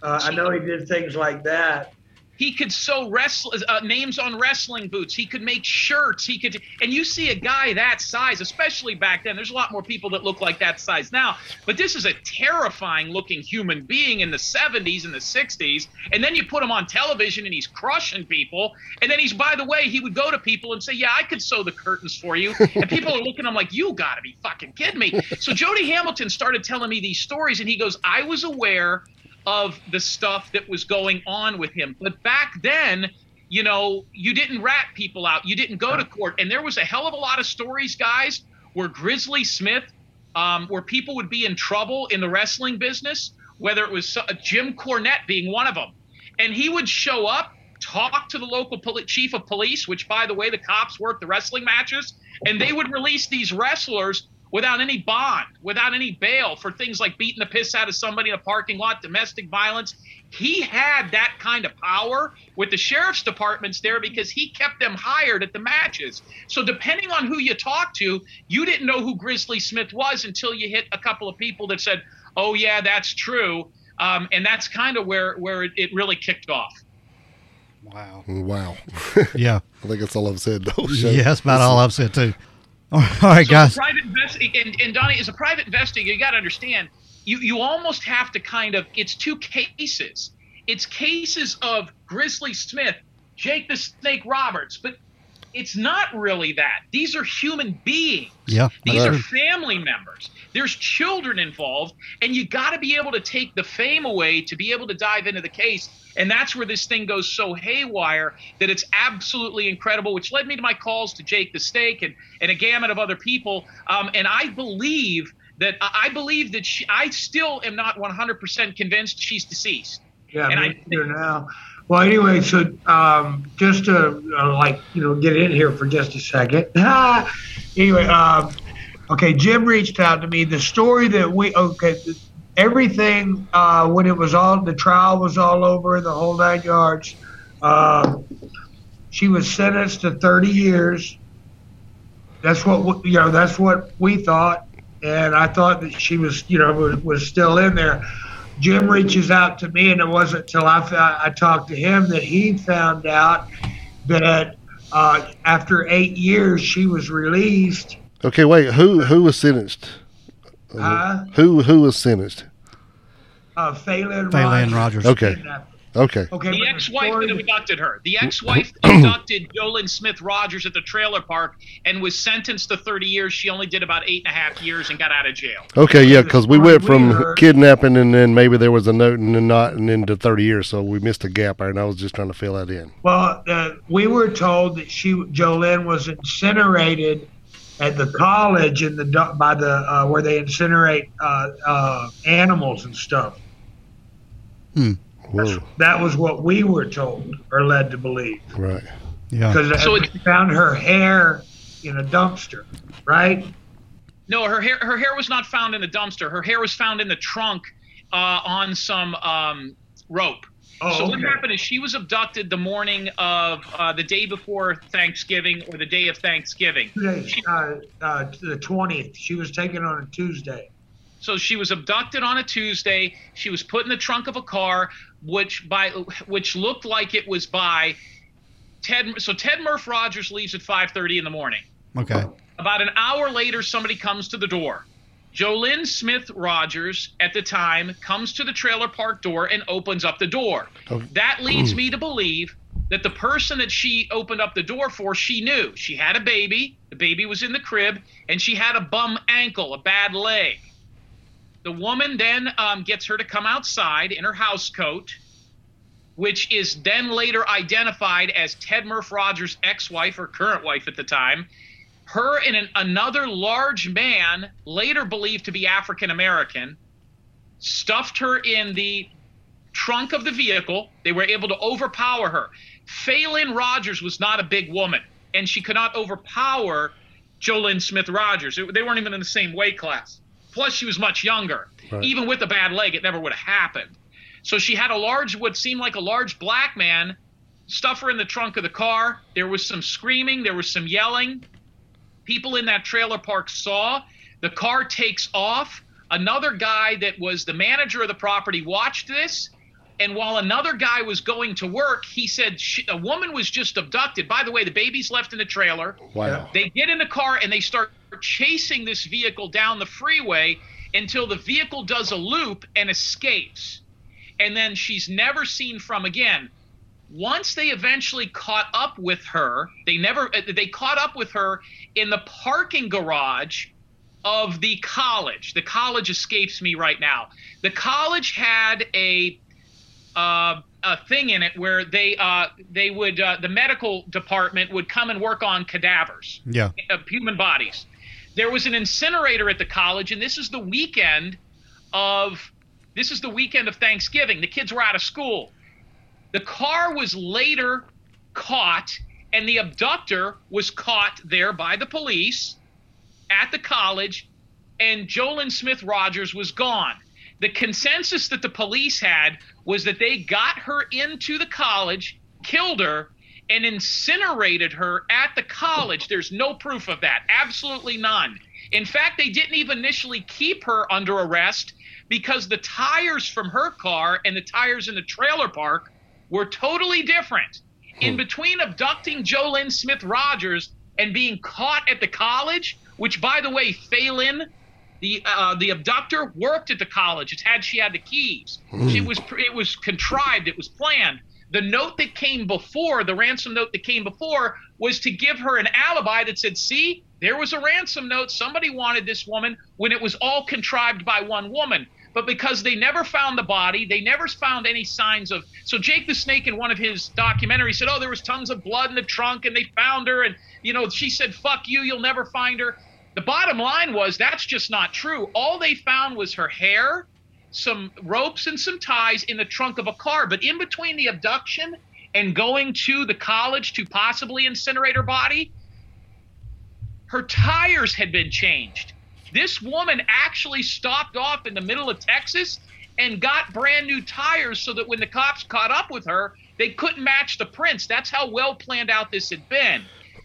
Uh, I know he did things like that.
He could sew wrestle uh, names on wrestling boots. He could make shirts. He could, and you see a guy that size, especially back then. There's a lot more people that look like that size now, but this is a terrifying looking human being in the 70s and the 60s. And then you put him on television and he's crushing people. And then he's, by the way, he would go to people and say, "Yeah, I could sew the curtains for you." And people are looking at him like, "You got to be fucking kidding me." So Jody Hamilton started telling me these stories, and he goes, "I was aware." Of the stuff that was going on with him. But back then, you know, you didn't rat people out. You didn't go to court. And there was a hell of a lot of stories, guys, where Grizzly Smith, um, where people would be in trouble in the wrestling business, whether it was uh, Jim Cornette being one of them. And he would show up, talk to the local poli- chief of police, which, by the way, the cops worked the wrestling matches, and they would release these wrestlers without any bond, without any bail for things like beating the piss out of somebody in a parking lot, domestic violence. He had that kind of power with the sheriff's departments there because he kept them hired at the matches. So depending on who you talk to, you didn't know who Grizzly Smith was until you hit a couple of people that said, "Oh yeah, that's true," um, and that's kind of where where it, it really kicked off.
Wow.
Wow.
Yeah.
I think that's all I've said though.
Yeah, that's about all I've said too. All right,
So
guys.
private and, and Donnie, as a private investigator, you got to understand, you, you almost have to kind of, it's two cases. It's cases of Grizzly Smith, Jake the Snake Roberts, but it's not really that. These are human beings.
Yeah,
These are family members. There's children involved, and you got to be able to take the fame away to be able to dive into the case. And that's where this thing goes so haywire that it's absolutely incredible, which led me to my calls to Jake the Steak and, and a gamut of other people. Um, and I believe that I believe that she, I still am not 100% convinced she's deceased.
Yeah,
And
me
I-
neither now. Well, anyway, so um, just to uh, like you know get in here for just a second. anyway, um, okay, Jim reached out to me. The story that we okay, everything uh, when it was all the trial was all over, the whole nine yards. Um, she was sentenced to 30 years. That's what we- you know. That's what we thought, and I thought that she was you know was, was still in there. Jim reaches out to me, and it wasn't until I, fo- I talked to him that he found out that uh, after eight years she was released.
Okay, wait. Who who was sentenced?
Uh,
Who who was sentenced?
uh, Phelan,
Phelan Rogers.
Okay. Okay.
Okay.
The ex-wife
story-
that abducted her. The ex-wife abducted Jo Lynn Smith Rogers at the trailer park and was sentenced to 30 years. She only did about eight and a half years and got out of jail.
Okay, yeah, because we went from kidnapping and then maybe there was a note and then not and then to thirty years, so we missed a gap there, and I was just trying to fill that in.
Well, uh, we were told that she Jolene was incinerated at the college in the by the uh, where they incinerate uh, uh, animals and stuff.
Whoa,
That was what we were told or led to believe
right.
Yeah.
because
So
they found her hair in a dumpster, right?
No, her hair her hair was not found in the dumpster. Her hair was found in the trunk uh, on some um, rope.
Oh,
so what
okay.
happened is she was abducted the morning of uh, the day before Thanksgiving or the day of Thanksgiving.
Today, uh, uh, the twentieth. She was taken on a Tuesday.
So she was abducted on a Tuesday. She was put in the trunk of a car, which by which looked like it was by Ted. So Ted Murph Rogers leaves at 5:30 in the morning.
Okay.
About an hour later, somebody comes to the door. Jo Lynn Smith Rogers, at the time, comes to the trailer park door and opens up the door.
Oh.
That leads me to believe that the person that she opened up the door for, she knew. She had a baby, the baby was in the crib, and she had a bum ankle, a bad leg. The woman then um, gets her to come outside in her house coat, which is then later identified as Ted Murph Rogers' ex wife or current wife at the time her and an, another large man, later believed to be African American, stuffed her in the trunk of the vehicle. They were able to overpower her. Phelan Rogers was not a big woman, and she could not overpower Jo Lynn Smith Rogers. They weren't even in the same weight class. Plus, she was much younger.
Right.
Even with a bad leg, it never would have happened. So she had a large, what seemed like a large black man, stuff her in the trunk of the car. There was some screaming, there was some yelling people in that trailer park saw. The car takes off. Another guy that was the manager of the property watched this, And while another guy was going to work, he said she, a woman was just abducted. By the way, the baby's left in the trailer.
Wow.
They get in the car and they start chasing this vehicle down the freeway until the vehicle does a loop and escapes. And then she's never seen from again. Once they eventually caught up with her, they never uh, they caught up with her in the parking garage of the college. The college escapes me right now. The college had a uh, a thing in it where they uh, they would uh, the medical department would come and work on cadavers
Yeah.
of human bodies. There was an incinerator at the college, and this is the weekend of this is the weekend of Thanksgiving. The kids were out of school. The car was later caught, and the abductor was caught there by the police at the college, and Jo Lynn Smith Rogers was gone. The consensus that the police had was that they got her into the college, killed her, and incinerated her at the college. There's no proof of that. Absolutely none. In fact, they didn't even initially keep her under arrest because the tires from her car and the tires in the trailer park were totally different. In hmm. between abducting Jo Lynn Smith Rogers and being caught at the college, which by the way, Phelan, the uh, the abductor, worked at the college. It's had she had the keys. It was it was contrived. It was planned. The note that came before the ransom note that came before was to give her an alibi that said, "See, there was a ransom note. Somebody wanted this woman when it was all contrived by one woman." But because they never found the body, they never found any signs of. So Jake the Snake in one of his documentaries said, "Oh, there was tons of blood in the trunk, and they found her." And you know, she said, "Fuck you, you'll never find her." The bottom line was that's just not true. All they found was her hair, some ropes, and some ties in the trunk of a car. But in between the abduction and going to the college to possibly incinerate her body, her tires had been changed. This woman actually stopped off in the middle of Texas and got brand new tires so that when the cops caught up with her, they couldn't match the prints. That's how well planned out this had been.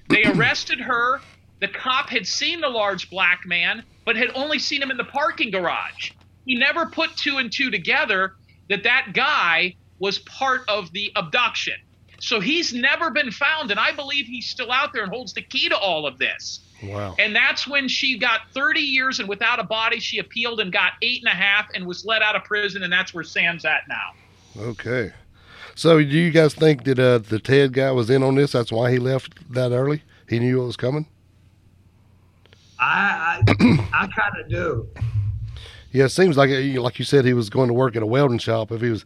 They arrested her. The cop had seen the large black man, but had only seen him in the parking garage. He never put two and two together that that guy was part of the abduction. So he's never been found, and I believe he's still out there and holds the key to all of this.
Wow.
And that's when she got 30 years and without a body, she appealed and got eight and a half and was let out of prison. And that's where Sam's at now.
Okay. So do you guys think that uh, the Ted guy was in on this? That's why he left that early. He knew it was coming.
I I, I kind of do.
Yeah, it seems like uh, like you said he was going to work at a welding shop. If he was,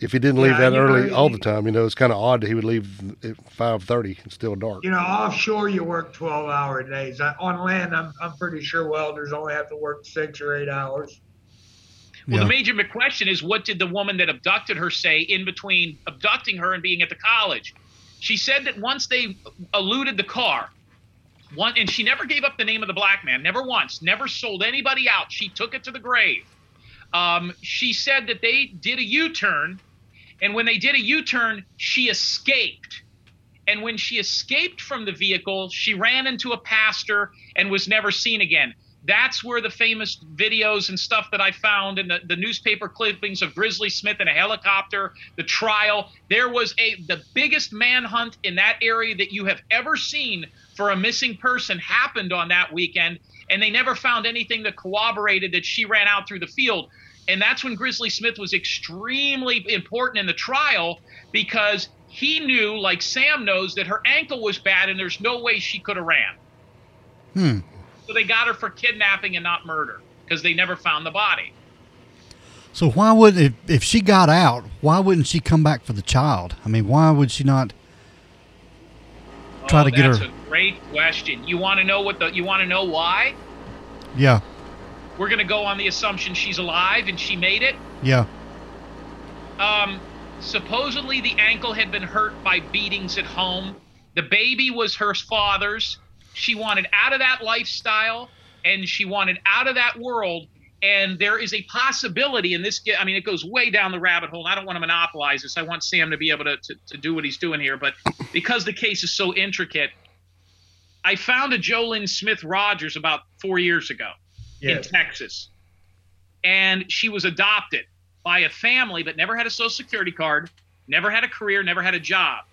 if he didn't leave
Yeah,
that
you know,
early all the time, you know, it's kind of odd that he would leave at five thirty. It's still dark.
You know, offshore you work 12 hour days. I, on land, I'm, I'm pretty sure welders only have to work six or eight hours.
Well,
Yeah.
the major question is what did the woman that abducted her say in between abducting her and being at the college? She said that once they eluded the car, one, and she never gave up the name of the black man, never once, never sold anybody out. She took it to the grave. Um, she said that they did a U turn, and when they did a U turn, she escaped. And when she escaped from the vehicle, she ran into a pastor and was never seen again. That's where the famous videos and stuff that I found and the, the newspaper clippings of Grizzly Smith in a helicopter, the trial. There was a the biggest manhunt in that area that you have ever seen for a missing person happened on that weekend, and they never found anything that corroborated that she ran out through the field. And that's when Grizzly Smith was extremely important in the trial because he knew, like Sam knows, that her ankle was bad and there's no way she could have ran.
Hmm.
So they got her for kidnapping and not murder because they never found the body.
So why would if if she got out, why wouldn't she come back for the child? I mean, why would she not try
oh,
to get her?
that's a great question. You want to know what the? You want to know why?
Yeah,
We're gonna go on the assumption she's alive and she made it.
yeah,
Um, supposedly the ankle had been hurt by beatings at home. The baby was her father's. She wanted out of that lifestyle and she wanted out of that world. And there is a possibility, and this, I mean, it goes way down the rabbit hole. I don't want to monopolize this. I want Sam to be able to, to, to do what he's doing here. But because the case is so intricate, I found a Jo Lynn Smith Rogers about four years ago
Yes.
in Texas. And she was adopted. by a family, but never had a social security card, never had a career, never had a job.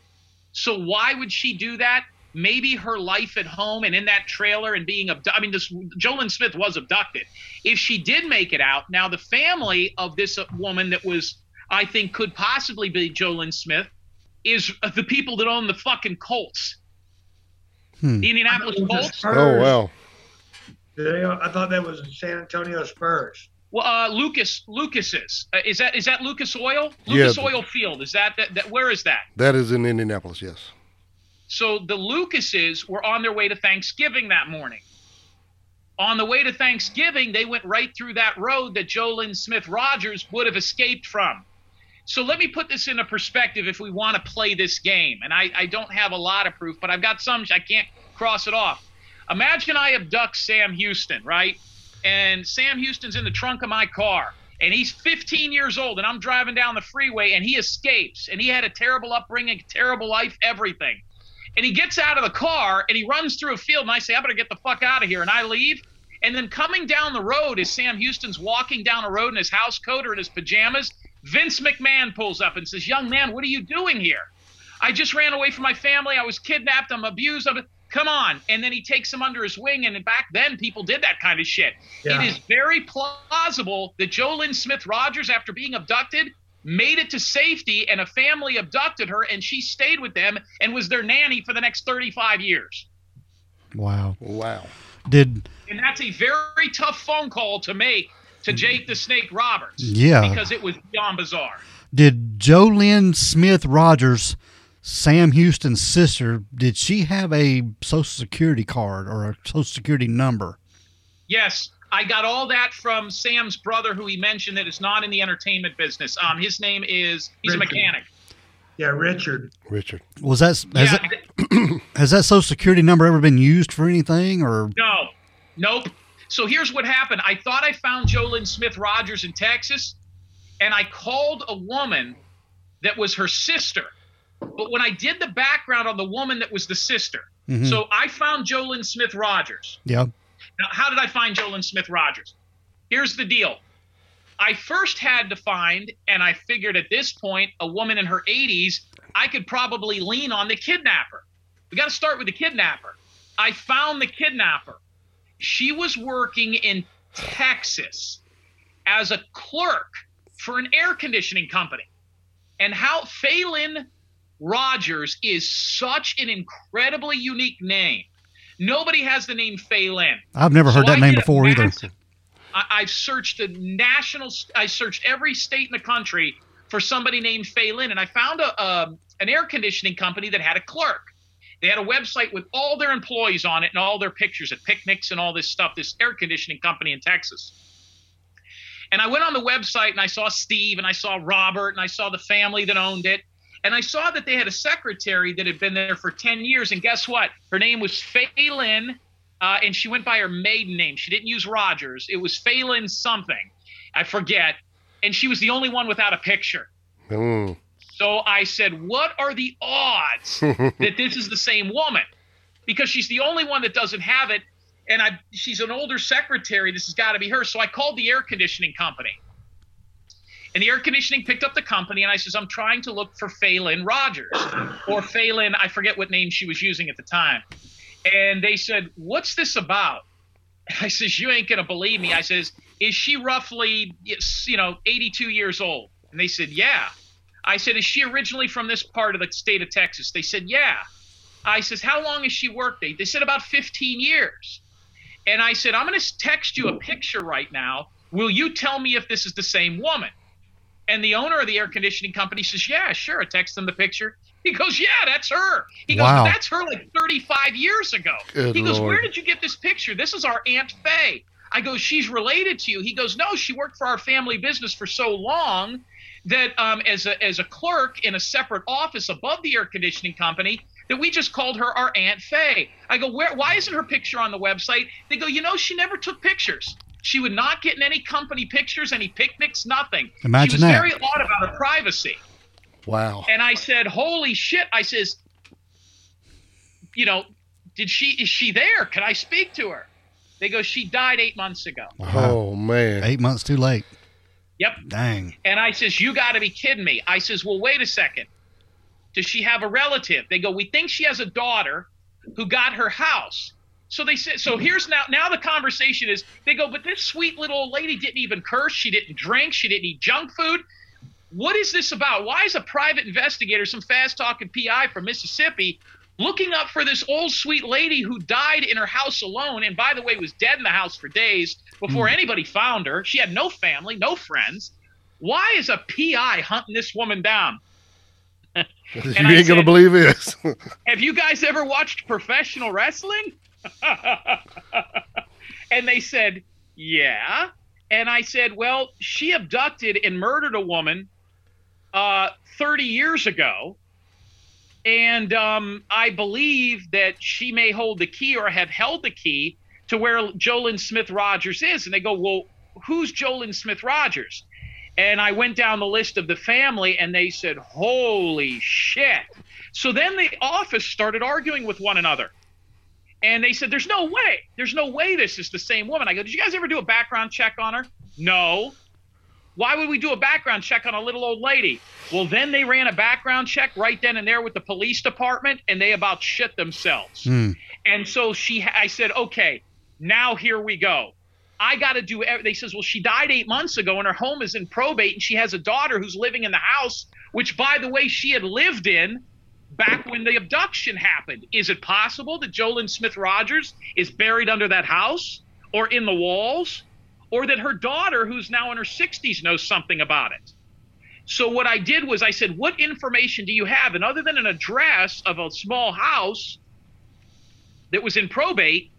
So why would she do that? Maybe her life at home and in that trailer and being abducted. I mean, this Jo Lynn Smith was abducted. If she did make it out, now the family of this woman that was, I think, could possibly be Jo Lynn Smith, is the people that own the fucking Colts.
Hmm.
The Indianapolis
I thought it was the
Colts.
Oh wow.
I thought that was the San Antonio Spurs.
Well, uh, Lucas, Lucas's uh, is that is that Lucas Oil? Lucas
Yeah.
Oil Field is that, that that where is that?
That is in Indianapolis. Yes.
So the Lucases were on their way to Thanksgiving that morning. On the way to Thanksgiving, they went right through that road that Jo Lynn Smith Rogers would have escaped from. So let me put this into perspective if we want to play this game. And I, I don't have a lot of proof, but I've got some, I can't cross it off. Imagine I abduct Sam Houston, right? And Sam Houston's in the trunk of my car. And he's 15 years old, and I'm driving down the freeway, and he escapes. And he had a terrible upbringing, terrible life, everything and he gets out of the car and he runs through a field and I say, I better get the fuck out of here. And I leave. And then coming down the road is Sam Houston's walking down a road in his house coat or in his pajamas, Vince McMahon pulls up and says, Young man, what are you doing here? I just ran away from my family. I was kidnapped. I'm abused. I'm, come on. And then he takes him under his wing. And back then, people did that kind of shit.
Yeah.
It is very plausible that Jo Lynn Smith Rogers, after being abducted, made it to safety and a family abducted her and she stayed with them and was their nanny for the next 35 years.
Wow.
Wow.
Did
And that's a very tough phone call to make to Jake the Snake Roberts.
Yeah.
Because it was beyond bizarre.
did Jo Lynn Smith Rogers, Sam Houston's sister, did she have a social security card or a social security number?
Yes, I got all that from Sam's brother, who he mentioned that is not in the entertainment business. Um, his name is he's a mechanic.
Yeah, Richard.
Richard.
Was that has,
Yeah,
that has that social security number ever been used for anything or
No, nope. So here's what happened. I thought I found Jo Lynn Smith Rogers in Texas, and I called a woman that was her sister. But when I did the background on the woman that was the sister,
Mhm.
so I found Jo Lynn Smith Rogers.
yeah?
Now, how did I find Jo Lynn Smith Rogers? Here's the deal. I first had to find, and I figured at this point, a woman in her 80s, I could probably lean on the kidnapper. We got to start with the kidnapper. I found the kidnapper. She was working in Texas as a clerk for an air conditioning company. And how Phelan Rogers is such an incredibly unique name. Nobody has the name Phelan.
I've never heard
So
that
I
name
a
before either.
massive- I, I've searched the national. I searched every state in the country for somebody named Phelan, and I found a um, an air conditioning company that had a clerk. They had a website with all their employees on it and all their pictures at picnics and all this stuff. This air conditioning company in Texas. And I went on the website and I saw Steve and I saw Robert and I saw the family that owned it. And I saw that they had a secretary that had been there for 10 years. And guess what? Her name was Phelan, uh, and she went by her maiden name. She didn't use Rogers. It was Phelan something. I forget. And she was the only one without a picture.
Mm.
So I said, What are the odds that this is the same woman? Because she's the only one that doesn't have it. And I, she's an older secretary. This has got to be her. So I called the air conditioning company. And the air conditioning picked up the company, and I says, I'm trying to look for Phelan Rogers or Phelan, I forget what name she was using at the time. And they said, What's this about? I says, You ain't going to believe me. I says, Is she roughly, you know, 82 years old? And they said, Yeah. I said, Is she originally from this part of the state of Texas? They said, Yeah. I says, How long has she worked there? They said, About 15 years. And I said, I'm going to text you a picture right now. Will you tell me if this is the same woman? And the owner of the air conditioning company says, Yeah, sure. I text him the picture. He goes, Yeah, that's her. He goes,
Wow.
That's her like 35 years ago.
Good
he goes,
Lord.
Where did you get this picture? This is our Aunt Faye. I go, She's related to you. He goes, No, she worked for our family business for so long that um, as a as a clerk in a separate office above the air conditioning company that we just called her our Aunt Faye. I go, where? Why isn't her picture on the website? They go, you know, she never took pictures. She would not get in any company pictures, any picnics, nothing.
Imagine that.
she was
that.
very odd about her privacy.
Wow.
And I said, holy shit! I says, you know, did she is she there? Can I speak to her? They go, she died eight months ago.
Oh man.
Eight months too late.
Yep.
Dang.
And I says, You got to be kidding me. I says, Well, wait a second. Does she have a relative? They go, We think she has a daughter who got her house. So they said, so here's now, now the conversation is they go, but this sweet little old lady didn't even curse. She didn't drink. She didn't eat junk food. What is this about? Why is a private investigator, some fast talking PI from Mississippi, looking up for this old sweet lady who died in her house alone? And by the way, was dead in the house for days before
Hmm.
anybody found her. She had no family, no friends. Why is a PI hunting this woman down?
you
I
ain't gonna believe this.
Have you guys ever watched professional wrestling? and they said, Yeah. And I said, Well, she abducted and murdered a woman uh, 30 years ago. And um, I believe that she may hold the key or have held the key to where Jo Lynn Smith Rogers is. And they go, Well, who's Jo Lynn Smith Rogers? And I went down the list of the family and they said, Holy shit. So then the office started arguing with one another. And they said, There's no way. There's no way this is the same woman. I go, Did you guys ever do a background check on her? No. Why would we do a background check on a little old lady? Well, then they ran a background check right then and there with the police department, and they about shit themselves.
Hmm.
And so she, I said, okay, now here we go. I got to do. They says, well, she died eight months ago, and her home is in probate, and she has a daughter who's living in the house, which, by the way, she had lived in back when the abduction happened. Is it possible that Jo Lynn Smith Rogers is buried under that house, or in the walls, or that her daughter, who's now in her 60s, knows something about it? So what I did was I said, "What information do you have?" And other than an address of a small house that was in probate,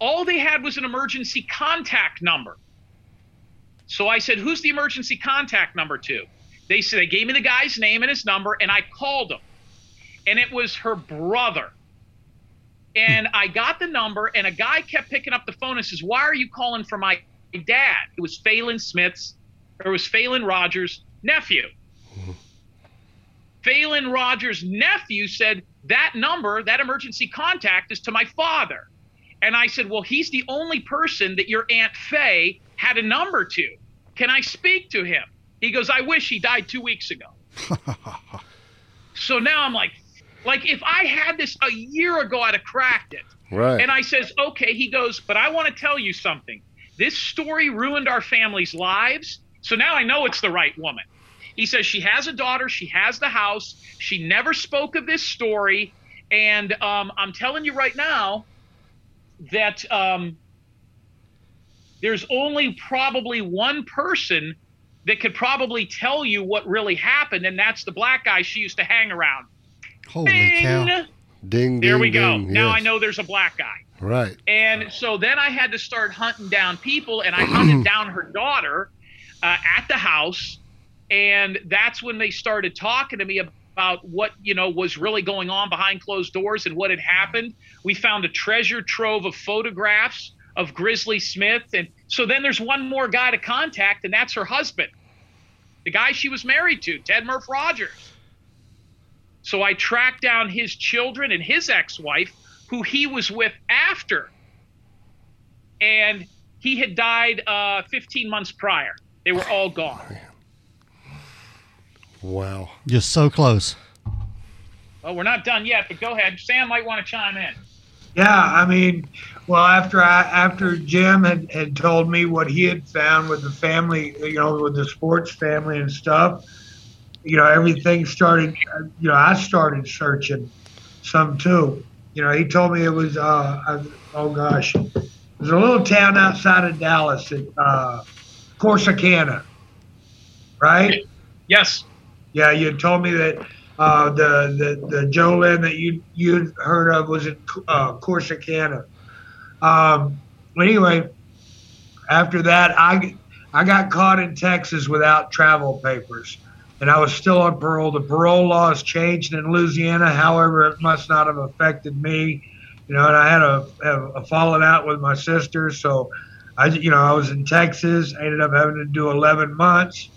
all they had was an emergency contact number. So I said, "Who's the emergency contact number to?" They said they gave me the guy's name and his number, and I called him, and it was her brother. And hmm. I got the number, and a guy kept picking up the phone and says, "Why are you calling for my dad?" It was Phelan Smith's, or it was Phelan Rogers' nephew. Phelan Rogers' nephew said, That number, that emergency contact is to my father. And I said, Well, he's the only person that your Aunt Faye had a number to. Can I speak to him? He goes, I wish he died two weeks ago. so now I'm like, like if I had this a year ago, I'd have cracked it.
right.
And I says, okay. He goes, but I want to tell you something. This story ruined our family's lives. So now I know it's the right woman. He says she has a daughter. She has the house. She never spoke of this story. And um, I'm telling you right now that um, there's only probably one person that could probably tell you what really happened, and that's the black guy she used to hang around.
Holy
Bing!
cow.
ding,
There
ding,
we go.
ding.
Now I know there's a black guy.
Right.
And so then I had to start hunting down people, and I hunted down her daughter uh, at the house, and that's when they started talking to me about what you know was really going on behind closed doors and what had happened. We found a treasure trove of photographs of Grizzly Smith, and so then there's one more guy to contact, and that's her husband, the guy she was married to, Ted Murph Rogers. So I tracked down his children and his ex-wife, who he was with after and he had died uh, 15 months prior. They were all gone.
Wow.
Just so close.
Well, we're not done yet, but go ahead. Sam might want to chime in.
Yeah, I mean, well, after I after Jim had, had told me what he had found with the family, you know, with the sports family and stuff, you know, everything started. You know, I started searching some too. You know, he told me it was, uh, uh, oh gosh, it was a little town outside of Dallas, at, uh, Corsicana, right?
Yes.
Yeah, you told me that uh, the the the Jo Lynn that you you'd heard of was in uh, Corsicana. Um, anyway, after that, I I got caught in Texas without travel papers, and I was still on parole. The parole laws changed in Louisiana, however, it must not have affected me. You know, and I had a, a, falling out with my sister, so I you know I was in Texas. I ended up having to do 11 months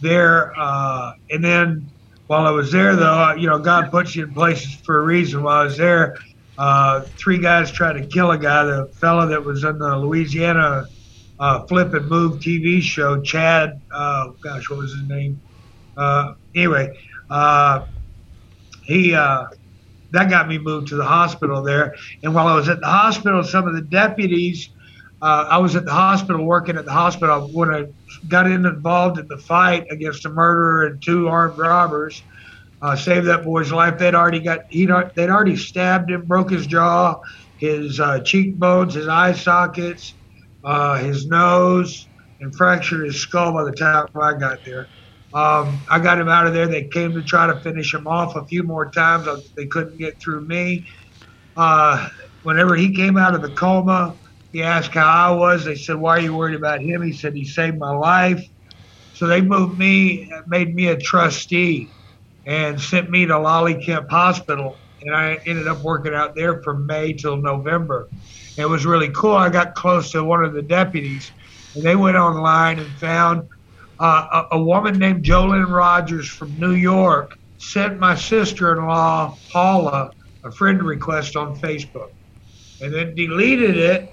there, uh, and then while I was there, though, you know, God puts you in places for a reason. While I was there, uh, three guys tried to kill a guy, the fella that was in the Louisiana uh, Flip and Move TV show. Chad, uh, gosh, what was his name? Uh, anyway, uh, he uh, that got me moved to the hospital there. And while I was at the hospital, some of the deputies, uh, I was at the hospital working at the hospital when I got in involved in the fight against a murderer and two armed robbers. Uh, saved that boy's life. They'd already got he they'd already stabbed him, broke his jaw, his uh, cheekbones, his eye sockets, his nose, and fractured his skull by the time I got there. Um, I got him out of there. They came to try to finish him off a few more times. They couldn't get through me. Uh, whenever he came out of the coma, he asked how I was. They said, "Why are you worried about him?" He said, "He saved my life." So they moved me, made me a trustee, and sent me to Lolly Kemp Hospital. And I ended up working out there from May till November. It was really cool. I got close to one of the deputies, and they went online and found a, woman named Jo Lynn Rogers from New York sent my sister-in-law Paula a friend request on Facebook, and then deleted it,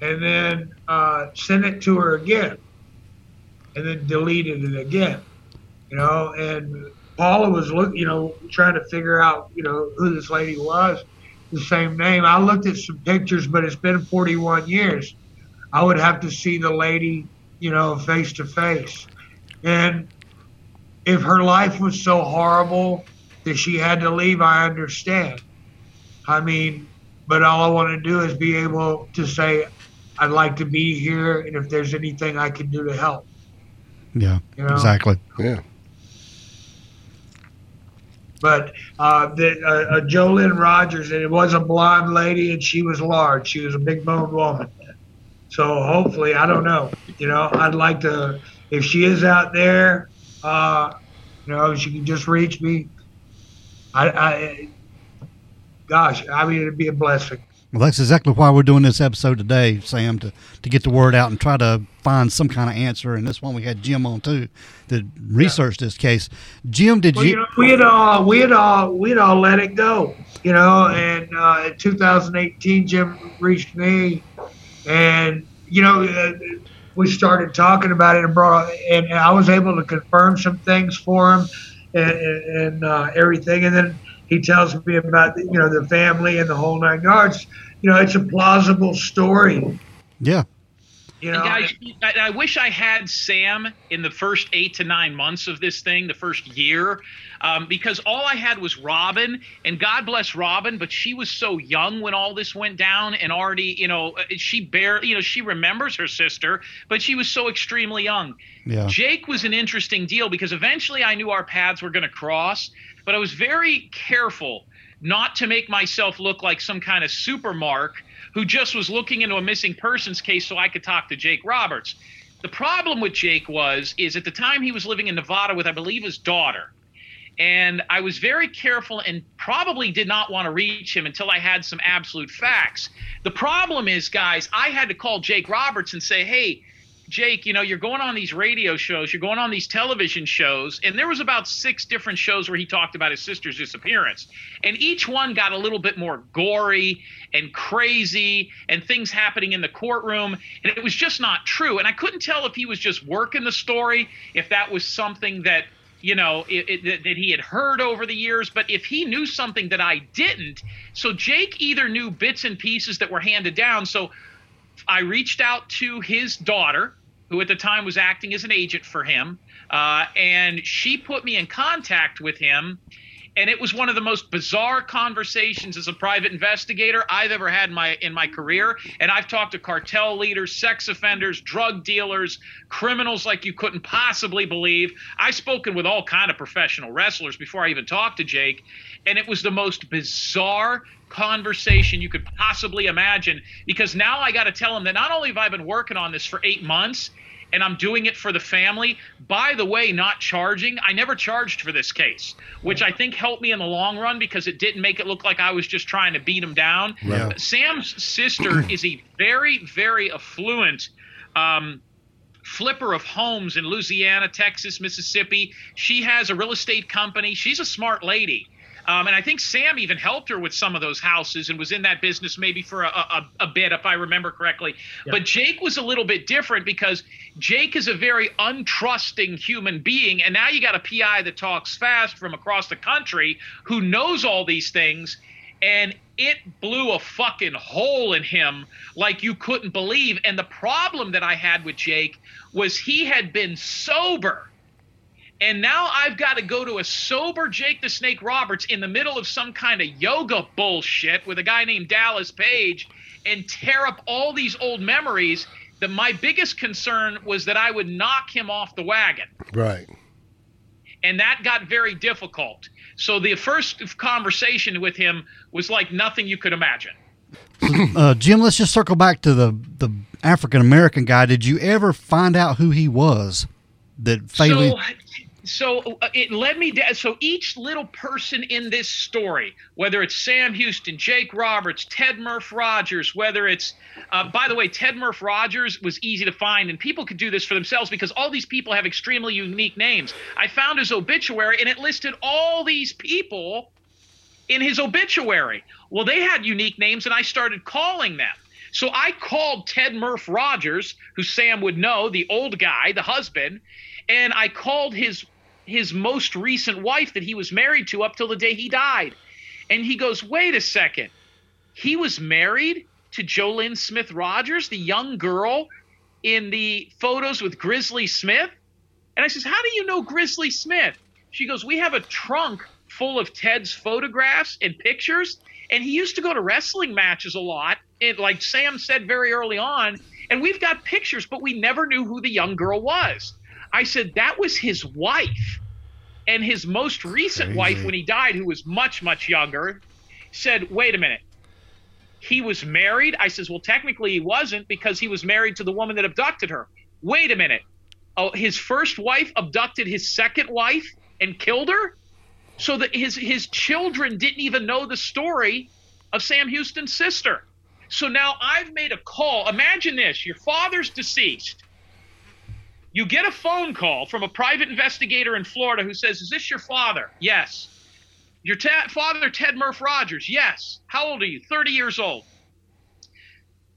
and then uh, sent it to her again, and then deleted it again. You know, and Paula was look, you know, trying to figure out, you know, who this lady was, the same name. I looked at some pictures, but it's been 41 years. I would have to see the lady you know, face to face. And if her life was so horrible that she had to leave, I understand. I mean, but all I want to do is be able to say, I'd like to be here, and if there's anything I can do to help.
Yeah, you know? exactly.
Yeah.
But uh, the, uh, uh, Jo Lynn Rogers, and it was a blonde lady, and she was large. She was a big boned woman. So hopefully, I don't know. You know, I'd like to, if she is out there, uh, you know, she can just reach me. I, I, gosh, I mean, it'd be a blessing.
Well, that's exactly why we're doing this episode today, Sam, to, to get the word out and try to find some kind of answer. And this one we had Jim on too, that researched this case. Jim, did well, you? you know,
we had all we had all we had all let it go, you know. And uh, in 2018, Jim reached me and you know uh, we started talking about it and brought and, I was able to confirm some things for him and, and uh, everything. And then he tells me about you know the family and the whole nine yards. You know it's a plausible story.
Yeah.
You know, guys, I, I, wish I had Sam in the first eight to nine months of this thing, the first year, um, because all I had was Robin, and God bless Robin, but she was so young when all this went down, and already, you know, uh, she barely, you know, she remembers her sister, but she was so extremely young. Yeah. Jake was an interesting deal because eventually I knew our paths were going to cross, but I was very careful not to make myself look like some kind of super mark who just was looking into a missing persons case so I could talk to Jake Roberts. The problem with Jake was is at the time he was living in Nevada with I believe his daughter. And I was very careful and probably did not want to reach him until I had some absolute facts. The problem is, guys, I had to call Jake Roberts and say, hey, Jake, you know, you're going on these radio shows, you're going on these television shows, and there was about six different shows where he talked about his sister's disappearance. And each one got a little bit more gory and crazy and things happening in the courtroom, and it was just not true. And I couldn't tell if he was just working the story, if that was something that you know it, it, that he had heard over the years but if he knew something that i didn't so jake either knew bits and pieces that were handed down so I reached out to his daughter, who at the time was acting as an agent for him, uh, and she put me in contact with him. And it was one of the most bizarre conversations as a private investigator I've ever had in my in my career. And I've talked to cartel leaders, sex offenders, drug dealers, criminals like you couldn't possibly believe. I've spoken with all kind of professional wrestlers before I even talked to Jake, and it was the most bizarre conversation you could possibly imagine because now I got to tell him that not only have I been working on this for eight months and I'm doing it for the family, by the way, not charging, I never charged for this case, which I think helped me in the long run because it didn't make it look like I was just trying to beat him down. Right. Sam's sister is a very, very affluent. Um, flipper of homes in Louisiana, Texas, Mississippi. She has a real estate company. She's a smart lady. Um, and I think Sam even helped her with some of those houses and was in that business maybe for a, a, a bit, if I remember correctly. Yeah. But Jake was a little bit different because Jake is a very untrusting human being. And now you got a PI that talks fast from across the country who knows all these things. And it blew a fucking hole in him like you couldn't believe. And the problem that I had with Jake was he had been sober and now I've got to go to a sober Jake the Snake Roberts in the middle of some kind of yoga bullshit with a guy named Dallas Page and tear up all these old memories. That my biggest concern was that I would knock him off the wagon.
Right.
And
that got very difficult. So the first conversation with him was like nothing you could imagine.
Uh, Jim, let's just circle back to the the African American guy. Did you ever find out who he was? That Faley.
So so uh, it led me down. So each little person in this story, whether it's Sam Houston, Jake Roberts, Ted Murph Rogers, whether it's, uh, by the way, Ted Murph Rogers was easy to find, and people could do this for themselves because all these people have extremely unique names. I found his obituary, and it listed all these people in his obituary. Well, they had unique names, and I started calling them. So I called Ted Murph Rogers, who Sam would know, the old guy, the husband, and I called his his most recent wife that he was married to up till the day he died. And he goes, wait a second. He was married to Jo Lynn Smith Rogers, the young girl in the photos with Grizzly Smith. And I says, How do you know Grizzly Smith? She goes, We have a trunk full of Ted's photographs and pictures. And he used to go to wrestling matches a lot. Like Sam said very early on, and we've got pictures, but we never knew who the young girl was. I said that was his wife. And his most recent Crazy. wife, when he died, who was much, much younger, said, wait a minute. He was married? I says, well, technically he wasn't because he was married to the woman that abducted her. Wait a minute. Oh, his first wife abducted his second wife and killed her? So that his his children didn't even know the story of Sam Houston's sister. So now I've made a call. Imagine this: your father's deceased. You get a phone call from a private investigator in Florida who says, Is this your father? Yes. Your ta- father, Ted Murph Rogers? Yes. How old are you? 30 years old.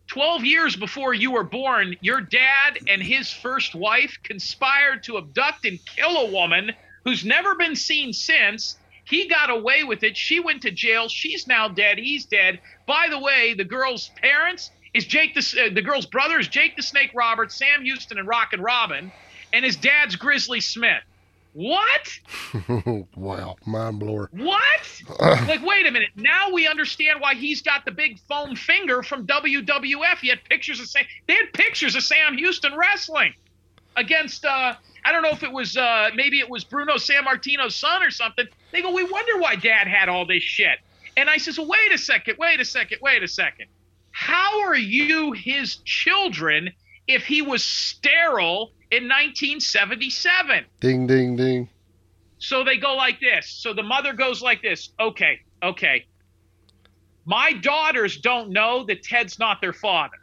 12 years before you were born, your dad and his first wife conspired to abduct and kill a woman who's never been seen since. He got away with it. She went to jail. She's now dead. He's dead. By the way, the girl's parents is Jake the uh, the girl's brother is Jake the Snake Roberts, Sam Houston, and Rockin' Robin, and his dad's Grizzly Smith. What?
wow, mind blower.
What? like, wait a minute. Now we understand why he's got the big foam finger from WWF. He had pictures of Sam. They had pictures of Sam Houston wrestling against. uh I don't know if it was uh maybe it was Bruno Sammartino's son or something. They go, we wonder why Dad had all this shit. And I says, well, wait a second, wait a second, wait a second. How are you his children if he was sterile in 1977?
Ding, ding, ding.
So they go like this. So the mother goes like this. Okay, okay. My daughters don't know that Ted's not their father.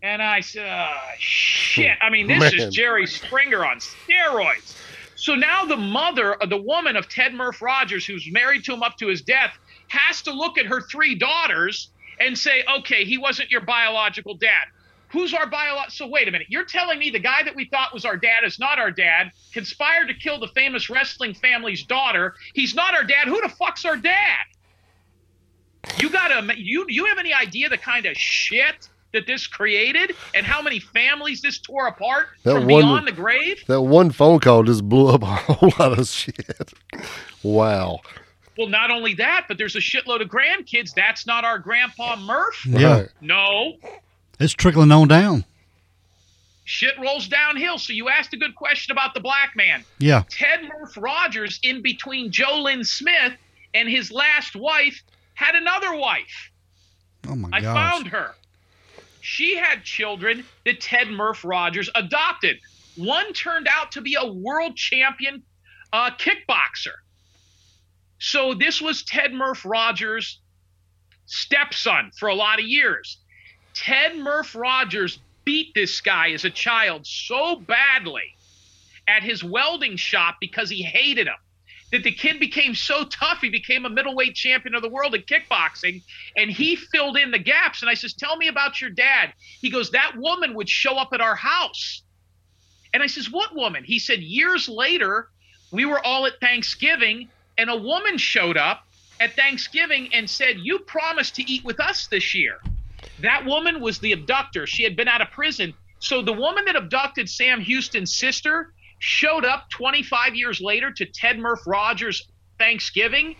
And I said, oh, shit. I mean, this Man. is Jerry Springer on steroids. So now the mother, uh, the woman of Ted Murph Rogers, who's married to him up to his death, has to look at her three daughters and say, okay, he wasn't your biological dad. Who's our biological? So wait a minute. You're telling me the guy that we thought was our dad is not our dad, conspired to kill the famous wrestling family's daughter. He's not our dad. Who the fuck's our dad? You gotta you you have any idea the kind of shit that this created and how many families this tore apart that from one, beyond the grave?
That one phone call just blew up a whole lot of shit. Wow.
Well, not only that, but there's a shitload of grandkids. That's not our grandpa Murph.
Yeah.
No.
It's trickling on down.
Shit rolls downhill. So you asked a good question about the black man.
Yeah.
Ted Murph Rogers, in between Jo Lynn Smith and his last wife, had another wife.
Oh my God.
I gosh. found her. She had children that Ted Murph Rogers adopted. One turned out to be a world champion uh, kickboxer. So this was Ted Murph Rogers' stepson for a lot of years. Ted Murph Rogers beat this guy as a child so badly at his welding shop because he hated him. that the kid became so tough he became a middleweight champion of the world in kickboxing and he filled in the gaps and i says tell me about your dad he goes that woman would show up at our house and i says what woman he said years later we were all at thanksgiving and a woman showed up at thanksgiving and said you promised to eat with us this year that woman was the abductor she had been out of prison so the woman that abducted sam houston's sister showed up 25 years later to Ted Murph Rogers Thanksgiving,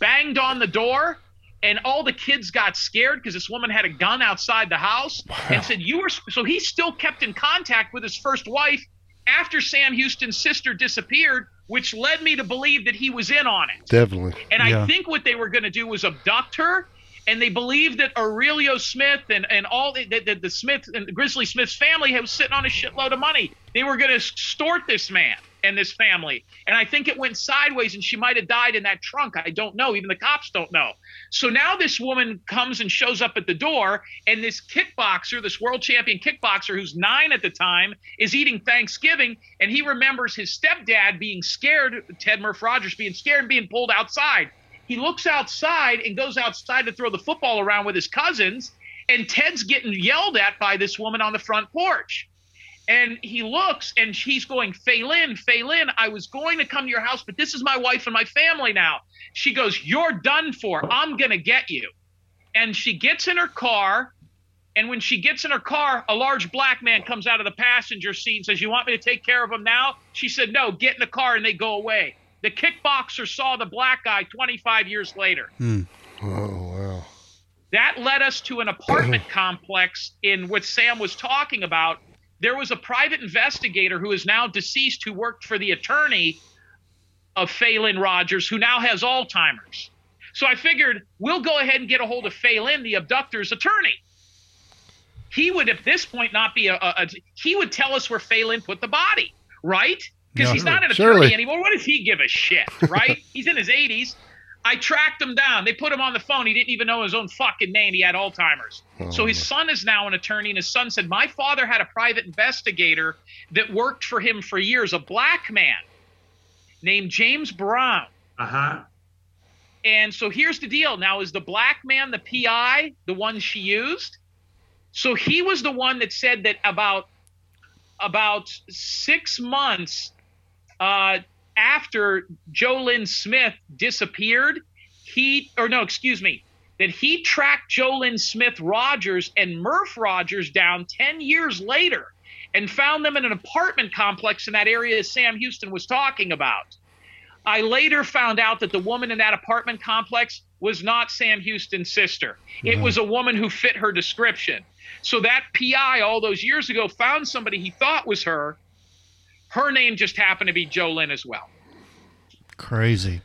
banged on the door, and all the kids got scared because this woman had a gun outside the house wow. and said, You were. So he still kept in contact with his first wife after Sam Houston's sister disappeared, which led me to believe that he was in on it.
Definitely.
And yeah. I think what they were going to do was abduct her and they believed that Aurelian Smith and, and all the, the, the Smith and the Grizzly Smith's family was sitting on a shitload of money. They were going to extort this man and this family. And I think it went sideways and she might have died in that trunk. I don't know. Even the cops don't know. So now this woman comes and shows up at the door, and this kickboxer, this world champion kickboxer who's nine at the time, is eating Thanksgiving. And he remembers his stepdad being scared, Ted Murph Rogers being scared and being pulled outside. He looks outside and goes outside to throw the football around with his cousins, and Ted's getting yelled at by this woman on the front porch. And he looks and she's going, Phelan, Phelan, I was going to come to your house, but this is my wife and my family now. She goes, You're done for. I'm going to get you. And she gets in her car. And when she gets in her car, a large black man comes out of the passenger seat and says, You want me to take care of him now? She said, No, get in the car and they go away. The kickboxer saw the black guy 25 years later.
Hmm. Oh, wow.
That led us to an apartment complex in what Sam was talking about. There was a private investigator who is now deceased who worked for the attorney of Phelan Rogers, who now has Alzheimer's. So I figured we'll go ahead and get a hold of Phelan, the abductor's attorney. He would, at this point, not be a, a, a he would tell us where Phelan put the body, right? because no, he's not an attorney surely. anymore. What does he give a shit, right? he's in his 80s. I tracked him down. They put him on the phone. He didn't even know his own fucking name. He had Alzheimer's. Oh. So his son is now an attorney, and his son said, My father had a private investigator that worked for him for years, a black man named James Brown.
Uh huh.
And so here's the deal. Now, is the black man the PI, the one she used? So he was the one that said that about about six months uh, after Jo Lynn Smith disappeared, he or no, excuse me, that he tracked Jo Lynn Smith Rogers and Murph Rogers down 10 years later and found them in an apartment complex in that area Sam Houston was talking about. I later found out that the woman in that apartment complex was not Sam Houston's sister. It mm-hmm. was a woman who fit her description. So that PI all those years ago found somebody he thought was her her name just happened to be Jolynn as well.
Crazy.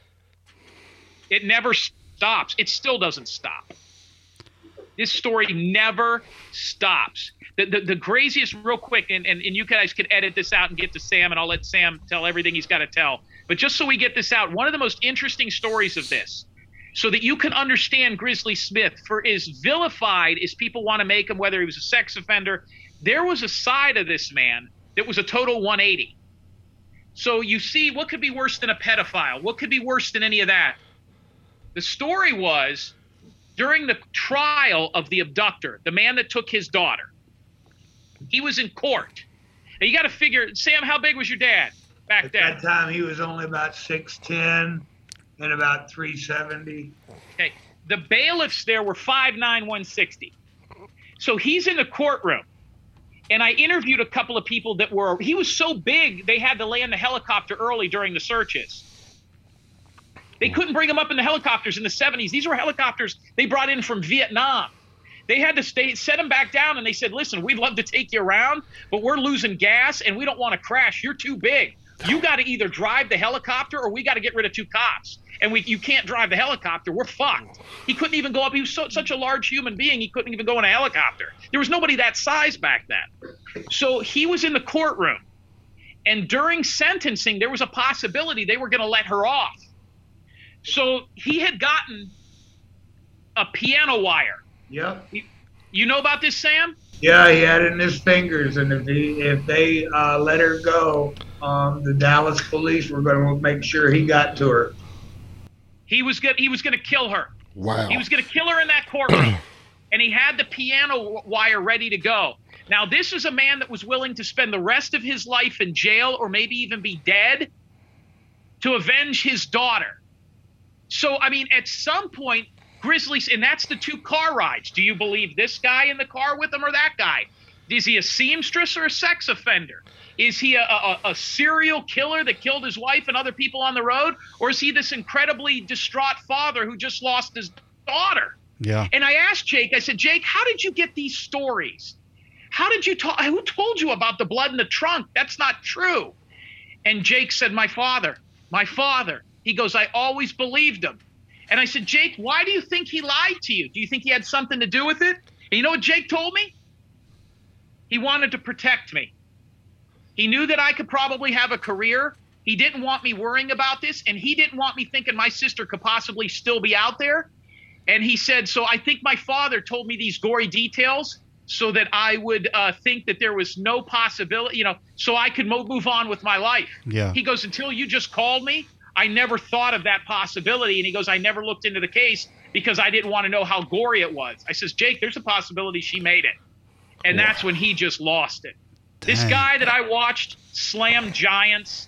It never stops. It still doesn't stop. This story never stops. The, the, the craziest, real quick, and, and, and you guys can edit this out and get to Sam, and I'll let Sam tell everything he's got to tell. But just so we get this out, one of the most interesting stories of this, so that you can understand Grizzly Smith, for as vilified as people want to make him, whether he was a sex offender, there was a side of this man that was a total 180. So you see, what could be worse than a pedophile? What could be worse than any of that? The story was during the trial of the abductor, the man that took his daughter, he was in court. Now you got to figure, Sam, how big was your dad back
At
then?
At that time, he was only about 6'10 and about 370.
Okay. The bailiffs there were 5'9, 160. So he's in the courtroom and I interviewed a couple of people that were, he was so big, they had to land the helicopter early during the searches. They couldn't bring him up in the helicopters in the 70s. These were helicopters they brought in from Vietnam. They had to stay, set him back down, and they said, Listen, we'd love to take you around, but we're losing gas and we don't want to crash. You're too big. You got to either drive the helicopter or we got to get rid of two cops. And we, you can't drive the helicopter. We're fucked. He couldn't even go up. He was so, such a large human being, he couldn't even go in a helicopter. There was nobody that size back then. So he was in the courtroom. And during sentencing, there was a possibility they were going to let her off. So he had gotten a piano wire.
Yep.
You know about this, Sam?
Yeah, he had it in his fingers, and if he if they uh, let her go, um, the Dallas police were going to make sure he got to her.
He was good. He was going to kill her.
Wow.
He was going to kill her in that courtroom, and he had the piano wire ready to go. Now, this is a man that was willing to spend the rest of his life in jail, or maybe even be dead, to avenge his daughter. So, I mean, at some point, Grizzlies, and that's the two car rides. Do you believe this guy in the car with him or that guy? Is he a seamstress or a sex offender? Is he a, a, a, serial killer that killed his wife and other people on the road? Or is he this incredibly distraught father who just lost his daughter?
Yeah.
And I asked Jake, I said, Jake, how did you get these stories? How did you talk? Who told you about the blood in the trunk? That's not true. And Jake said, My father, my father. He goes, I always believed him. And I said, Jake, why do you think he lied to you? Do you think he had something to do with it? And you know what Jake told me? He wanted to protect me. He knew that I could probably have a career. He didn't want me worrying about this, and he didn't want me thinking my sister could possibly still be out there. And he said, So I think my father told me these gory details so that I would uh, think that there was no possibility, you know, so I could mo- move on with my life.
Yeah.
He goes, Until you just called me, I never thought of that possibility. And he goes, I never looked into the case because I didn't want to know how gory it was. I says, Jake, there's a possibility she made it. And that's when he just lost it. This guy that I watched slam giants,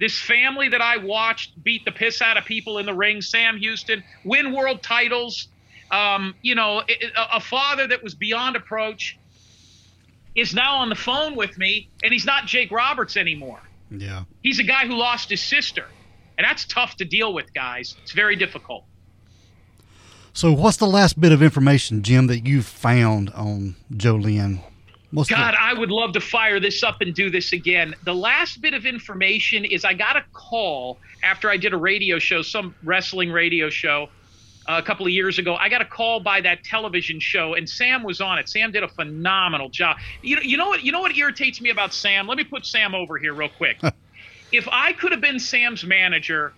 this family that I watched beat the piss out of people in the ring, Sam Houston, win world titles, um, you know, a, a father that was beyond approach is now on the phone with me, and he's not Jake Roberts anymore.
Yeah.
He's a guy who lost his sister. And that's tough to deal with, guys. It's very difficult.
So, what's the last bit of information, Jim, that you found on Jo Lynn? What's
God, I would love to fire this up and do this again. The last bit of information is I got a call after I did a radio show, some wrestling radio show uh, a couple of years ago. I got a call by that television show, and Sam was on it. Sam did a phenomenal job. You know, you know what? You know what irritates me about Sam? Let me put Sam over here real quick. if I could have been Sam's manager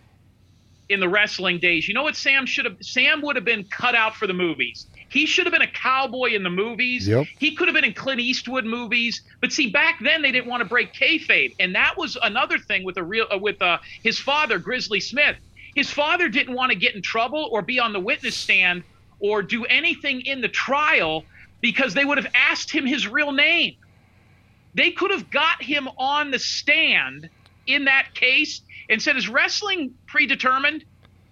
in the wrestling days, you know what Sam should have? Sam would have been cut out for the movies. He should have been a cowboy in the movies.
Yep.
He could have been in Clint Eastwood movies. But see, back then they didn't want to break kayfabe, and that was another thing with a real uh, with uh, his father, Grizzly Smith. His father didn't want to get in trouble or be on the witness stand or do anything in the trial because they would have asked him his real name. They could have got him on the stand in that case and said, Is wrestling predetermined?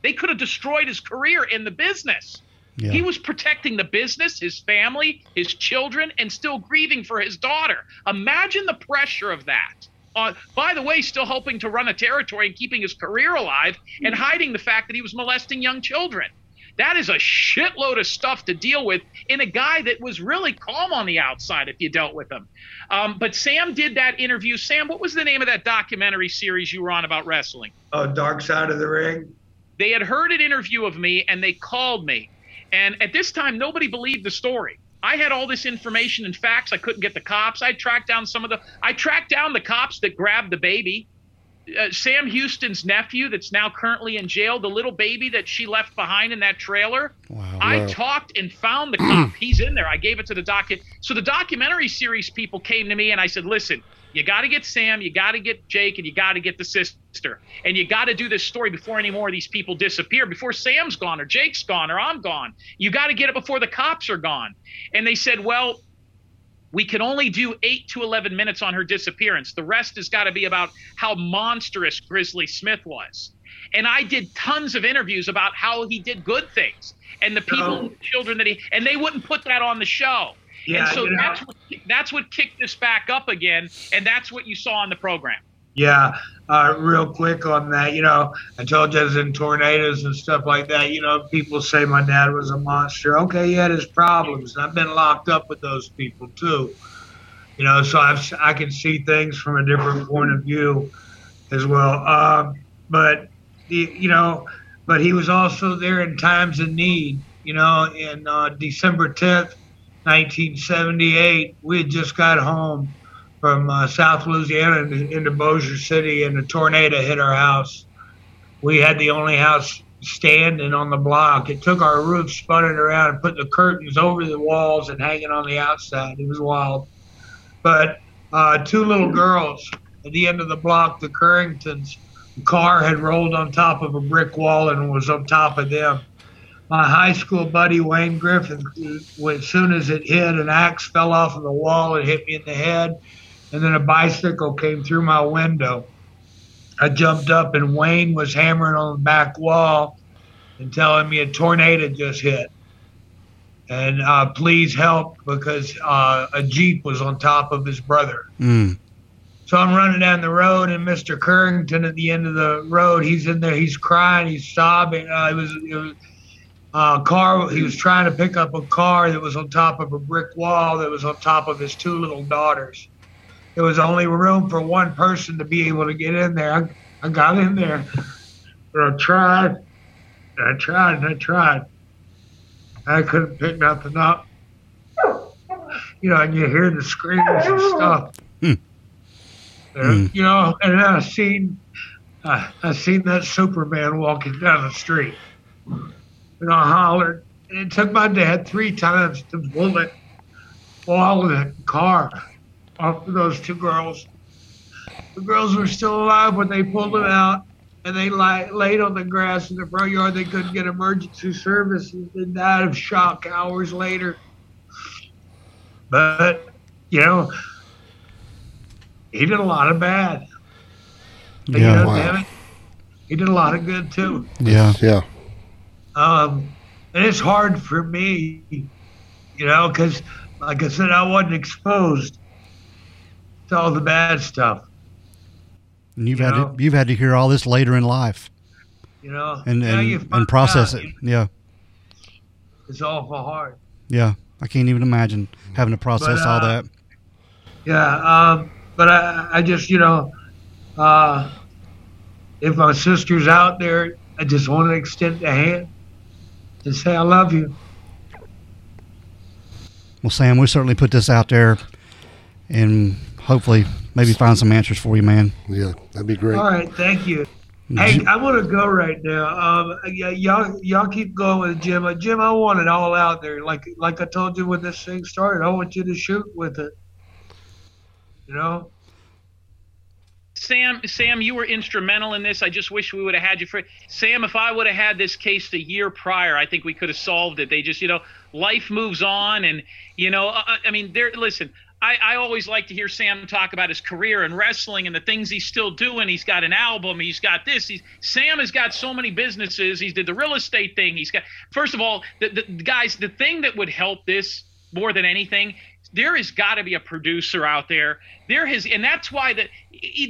They could have destroyed his career in the business.
Yeah.
He was protecting the business, his family, his children, and still grieving for his daughter. Imagine the pressure of that. Uh, by the way, still hoping to run a territory and keeping his career alive and hiding the fact that he was molesting young children. That is a shitload of stuff to deal with in a guy that was really calm on the outside if you dealt with him. Um, but Sam did that interview. Sam, what was the name of that documentary series you were on about wrestling?
Oh, Dark Side of the Ring.
They had heard an interview of me and they called me. And at this time, nobody believed the story. I had all this information and facts. I couldn't get the cops. I tracked down some of the. I tracked down the cops that grabbed the baby. Uh, Sam Houston's nephew, that's now currently in jail, the little baby that she left behind in that trailer.
Wow.
I
Wow.
talked and found the cop. He's in there. I gave it to the docket. So the documentary series people came to me and I said, listen, you got to get Sam, you got to get Jake, and you got to get the sister. And you got to do this story before any more of these people disappear, before Sam's gone or Jake's gone or I'm gone. You got to get it before the cops are gone. And they said, well, we can only do eight to 11 minutes on her disappearance. The rest has got to be about how monstrous Grizzly Smith was. And I did tons of interviews about how he did good things and the people,
Oh.
children that he, and they wouldn't put that on the show.
Yeah,
and so
you know-
that's what, that's what kicked this back up again, and that's what you saw on the program.
Yeah, uh, real quick on that. You know, I told you I was in tornadoes and stuff like that. You know, people say my dad was a monster. Okay, he had his problems. and I've been locked up with those people too. You know, so I've, I can see things from a different point of view as well. Um, but the, you know, but he was also there in times of need. You know, in uh, December tenth, nineteen seventy-eight, we had just got home from uh, South Louisiana into, into Bossier City, and a tornado hit our house. We had the only house standing on the block. It took our roof, spun it around, and put the curtains over the walls and hanging on the outside. It was wild. But uh, two little girls at the end of the block, the Curringtons, the car had rolled on top of a brick wall and was on top of them. My high school buddy Wayne Griffin, as soon as it hit, an axe fell off of the wall and hit me in the head, and then a bicycle came through my window. I jumped up and Wayne was hammering on the back wall and telling me a tornado just hit. And uh, please help because uh, a Jeep was on top of his brother.
Mm.
So I'm running down the road, and Mr. Currington at the end of the road, he's in there, he's crying, he's sobbing. Uh, it was, it was uh, car. He was trying to pick up a car that was on top of a brick wall that was on top of his two little daughters. There was only room for one person to be able to get in there. I, I got in there, but I tried, I tried, and I tried. I couldn't pick nothing up. You know, and you hear the screams and stuff.
Hmm.
And, You know, and I seen, uh, I seen that Superman walking down the street. And I hollered. And it took my dad three times to pull it wall the car off of those two girls. The girls were still alive when they pulled them out, and they lie, laid on the grass in the front yard. They couldn't get emergency services. They died of shock hours later. But, you know, he did a lot of bad. But,
Yeah.
you know,
Wow.
damn it, he did a lot of good too.
Yeah.
Yeah.
Um, and it's hard for me, you know, because, like I said, I wasn't exposed to all the bad stuff,
And you've
You
had
know?
to, you've had to hear all this later in life
you know.
and and, and process
out,
it. Yeah.
It's awful hard.
Yeah. I can't even imagine having to process all
uh,
that.
Yeah. Um, but I, I just, you know, uh, if my sister's out there, I just want to extend a hand and say I love you.
Well, Sam, we certainly put this out there and hopefully maybe find some answers for you, man.
Yeah. That'd be great.
All right. Thank you. Hey, I want to go right now. Um, yeah, y'all, y'all keep going with Jim. Uh, Jim, I want it all out there. Like, like I told you when this thing started, I want you to shoot with it. You know?
Sam, Sam, you were instrumental in this. I just wish we would have had you for Sam. If I would have had this case a year prior, I think we could have solved it. They just, you know, life moves on, and you know, I, I mean, there. Listen, I, I always like to hear Sam talk about his career in wrestling and the things he's still doing. He's got an album. He's got this. He's Sam has got so many businesses. He did the real estate thing. He's got. First of all, the, the guys, the thing that would help this more than anything there has got to be a producer out there. There has and that's why that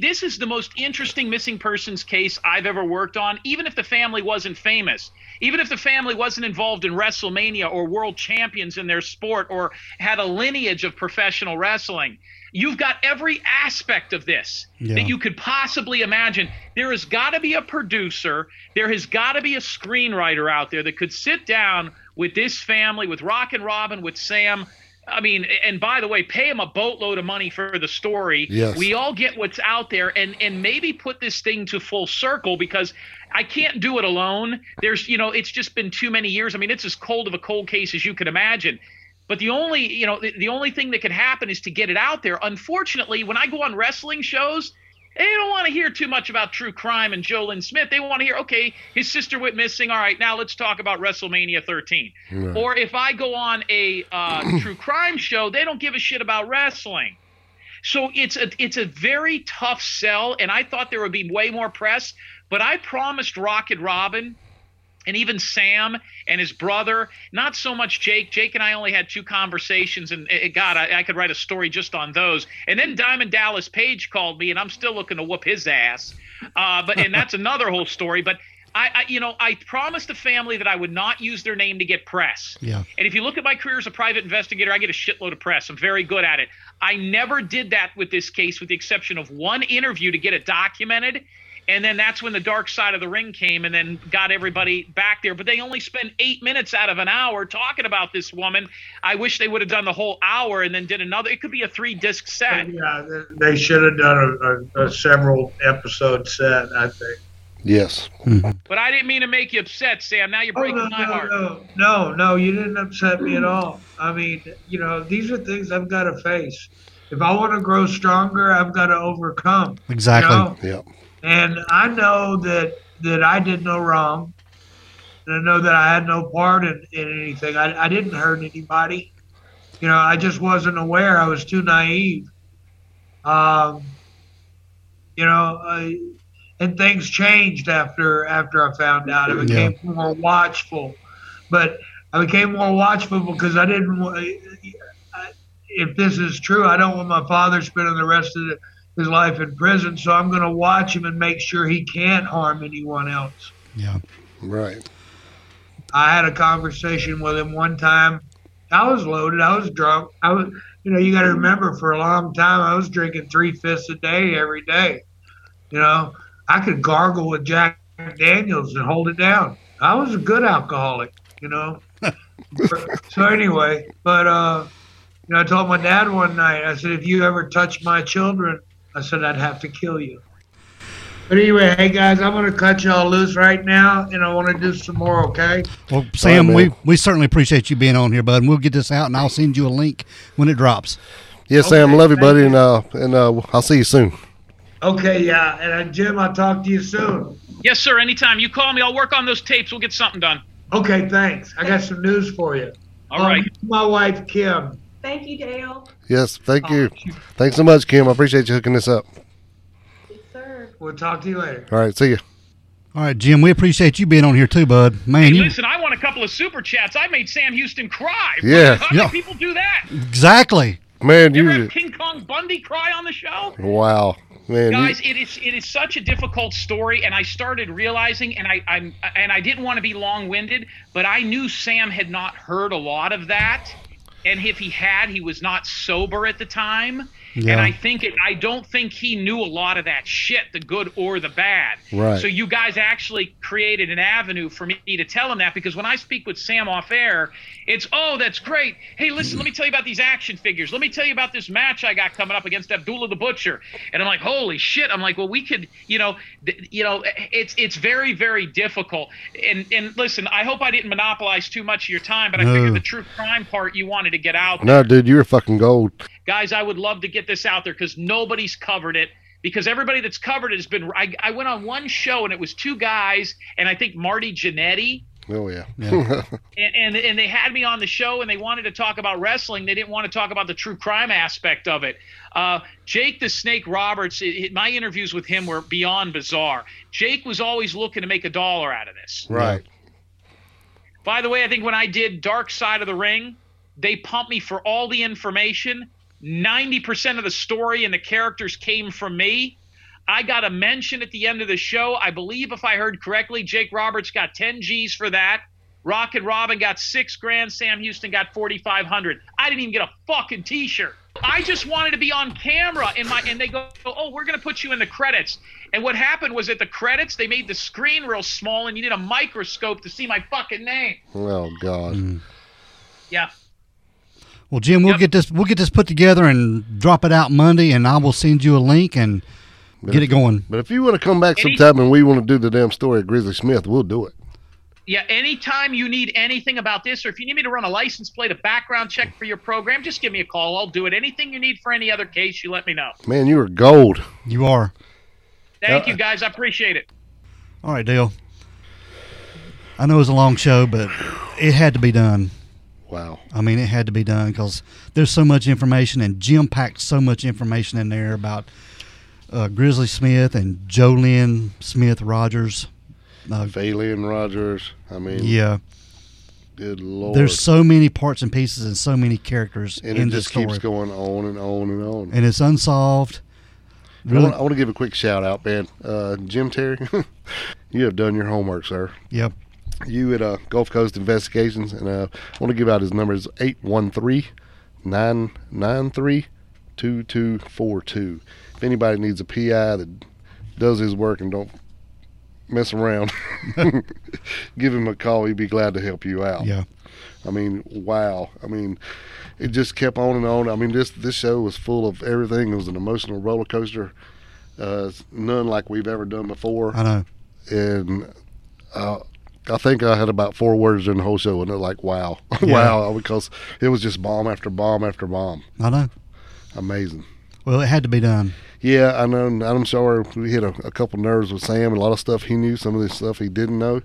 this is the most interesting missing persons case i've ever worked on even if the family wasn't famous even if the family wasn't involved in wrestlemania or world champions in their sport or had a lineage of professional wrestling. You've got every aspect of this
Yeah.
that you could possibly imagine. There has got to be a producer. There has got to be a screenwriter out there that could sit down with this family with rockin' robin with sam I mean, and by the way, pay him a boatload of money for the story.
Yes.
We all get what's out there and and maybe put this thing to full circle because I can't do it alone. There's, you know, it's just been too many years. I mean, it's as cold of a cold case as you could imagine. But the only, you know, the, the only thing that could happen is to get it out there. Unfortunately, when I go on wrestling shows, they don't want to hear too much about true crime and Jo Lynn Smith. They want to hear, okay, his sister went missing. All right, now let's talk about WrestleMania 13.
Right.
Or if I go on a uh, true crime show, they don't give a shit about wrestling. So it's a it's a very tough sell, and I thought there would be way more press. But I promised Rockin' Robin and even Sam and his brother, not so much Jake. Jake and I only had two conversations, and eh, God, I, I could write a story just on those. And then Diamond Dallas Page called me, and I'm still looking to whoop his ass. Uh, but and that's another whole story. But I, I, you know, I promised the family that I would not use their name to get press.
Yeah.
And if you look at my career as a private investigator, I get a shitload of press. I'm very good at it. I never did that with this case, with the exception of one interview to get it documented. And then that's when the dark side of the ring came and then got everybody back there. But they only spent eight minutes out of an hour talking about this woman. I wish they would have done the whole hour and then did another. It could be a three disc set.
Yeah, they- they should have done a, a, a several episode set, I think.
Yes. Hmm.
But I didn't mean to make you upset, Sam. Now you're
Oh,
breaking
no,
my
no,
heart.
no, no, no, you didn't upset me at all. I mean, you know, these are things I've got to face. If I want to grow stronger, I've got to overcome. you
Exactly.
know?
Yep.
And I know that that I did no wrong. And I know that I had no part in, in anything. I, I didn't hurt anybody. You know, I just wasn't aware. I was too naive. Um, you know, I, and things changed after after I found out. I became more watchful, but I became more watchful because I didn't. I- If this is true, I don't want my father spending the rest of the, his life in prison. So I'm going to watch him and make sure he can't harm anyone else.
Yeah.
Right.
I had a conversation with him one time. I was loaded. I was drunk. I was, you know, you got to remember for a long time I was drinking three fifths a day every day. You know, I could gargle with Jack Daniels and hold it down. I was a good alcoholic. You know. so anyway, but uh, you know, I told my dad one night. I said, if you ever touch my children, I said I'd have to kill you. But anyway, hey guys, I'm gonna cut y'all loose right now, and I want to do some more. Okay.
Well, Sam,
man.
we, we certainly appreciate you being on here, bud. And we'll get this out, and I'll send you a link when it drops.
Yes, Sam. Love you, buddy,
you.
and uh, and uh, I'll see you soon.
Okay, yeah. And uh, Jim, I'll talk to you soon.
Yes, sir. Anytime you call me, I'll work on those tapes. We'll get something done.
Okay, thanks. I got some news for you.
All right.
Um, my wife, Kim.
Thank you, Dale.
Yes. Thank you. Thanks so much, Kim. I appreciate you hooking this up.
Yes, sir.
We'll talk to you later.
All right. See you.
All right, Jim, we appreciate you being on here too, bud. Man,
Hey,
you
listen, I want a couple of super chats. I made Sam Houston cry.
Yeah.
How many
Yeah.
people do that?
exactly.
Man,
You ever
you.
have King Kong Bundy cry on the show?
Wow. Man. you-
Guys, it is it is such a difficult story, and I started realizing, and I I'm and I didn't want to be long winded, but I knew Sam had not heard a lot of that, and if he had, he was not sober at the time,
Yeah.
and I think it, I don't think he knew a lot of that shit, the good or the bad.
Right.
So you guys actually created an avenue for me to tell him that because when I speak with Sam off air, it's oh that's great. Hey, listen, let me tell you about these action figures. Let me tell you about this match I got coming up against Abdullah the Butcher. And I'm like, holy shit! I'm like, well, we could, you know, th- you know, it's it's very very difficult. And and listen, I hope I didn't monopolize too much of your time, but I
No.
figured the true crime part you wanted to get out.
no, dude, you're fucking gold.
Guys, I would love to get this out there because nobody's covered it. Because everybody that's covered it has been. I, I went on one show and it was two guys, and I think Marty Jannetty
Oh yeah.
Yeah.
and, and and they had me on the show and they wanted to talk about wrestling. They didn't want to talk about the true crime aspect of it. Uh, Jake the Snake Roberts, it, it- my interviews with him were beyond bizarre. Jake was always looking to make a dollar out of this.
right.
By the way, I think when I did Dark Side of the Ring, they pumped me for all the information. 90% of the story and the characters came from me. I got a mention at the end of the show. I believe, if I heard correctly, Jake Roberts got 10 G's for that. Rockin' Robin got six grand. Sam Houston got 4,500. I didn't even get a fucking T-shirt. I just wanted to be on camera in my, and they go, oh, we're gonna put you in the credits. And what happened was at the credits, they made the screen real small, and you need a microscope to see my fucking name.
Oh God. Mm.
Yeah.
Well, Jim, we'll
Yep.
get this we'll get this put together and drop it out Monday, and I will send you a link and get it going.
But if you want to come back
Any-
sometime and we want to do the damn story of Grizzly Smith, we'll do it.
Yeah, anytime you need anything about this, or if you need me to run a license plate, a background check for your program, just give me a call. I'll do it. Anything you need for any other case, you let me know.
Man, you are gold.
You are.
Thank
Uh,
you, guys. I appreciate it.
All right, Dale. I know it was a long show, but it had to be done.
Wow.
I mean, it had to be done because there's so much information, and Jim packed so much information in there about uh, Grizzly Smith and Jo Lynn Smith Rogers. Uh,
Phalian Rogers. I mean,
yeah,
good lord.
there's so many parts and pieces and so many characters
and
in
it just
story,
keeps going on and on and on.
and it's unsolved.
I, want, I want to give a quick shout out, man. Uh, Jim Terry, you have done your homework, sir.
Yep.
You at uh, Gulf Coast Investigations, and uh, I want to give out his number is 813 993 2242. If anybody needs a PI that does his work and don't mess around, give him a call. He'd be glad to help you out.
Yeah.
I mean, wow. I mean, it just kept on and on. I mean, this this show was full of everything. It was an emotional roller coaster, uh, none like we've ever done before.
I know.
and uh, I think I had about four words in the whole show, and they're like, "Wow,
Yeah.
wow," because it was just bomb after bomb after bomb.
I know.
Amazing.
Well, it had to be done.
Yeah, I know. and I'm sure we hit a, a couple nerves with Sam. A lot of stuff he knew, some of this stuff he didn't know.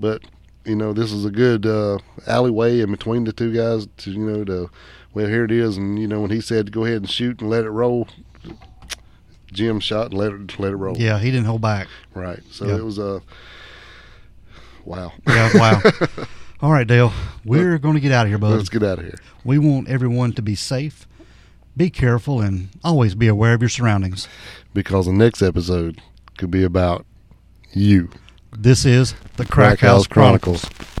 But you know, this is a good uh, alleyway in between the two guys to you know to well here it is, and you know when he said go ahead and shoot and let it roll, Jim shot and let it let it roll.
Yeah, he didn't hold back.
Right. So
Yeah.
it was a wow.
Yeah, wow. All right, Dale, we're going to get out of here, bud.
Let's get out of here.
We want everyone to be safe, be careful, and always be aware of your surroundings.
because the next episode could be about you.
This is the Crack
Crack House
House Chronicles.
Chronicles.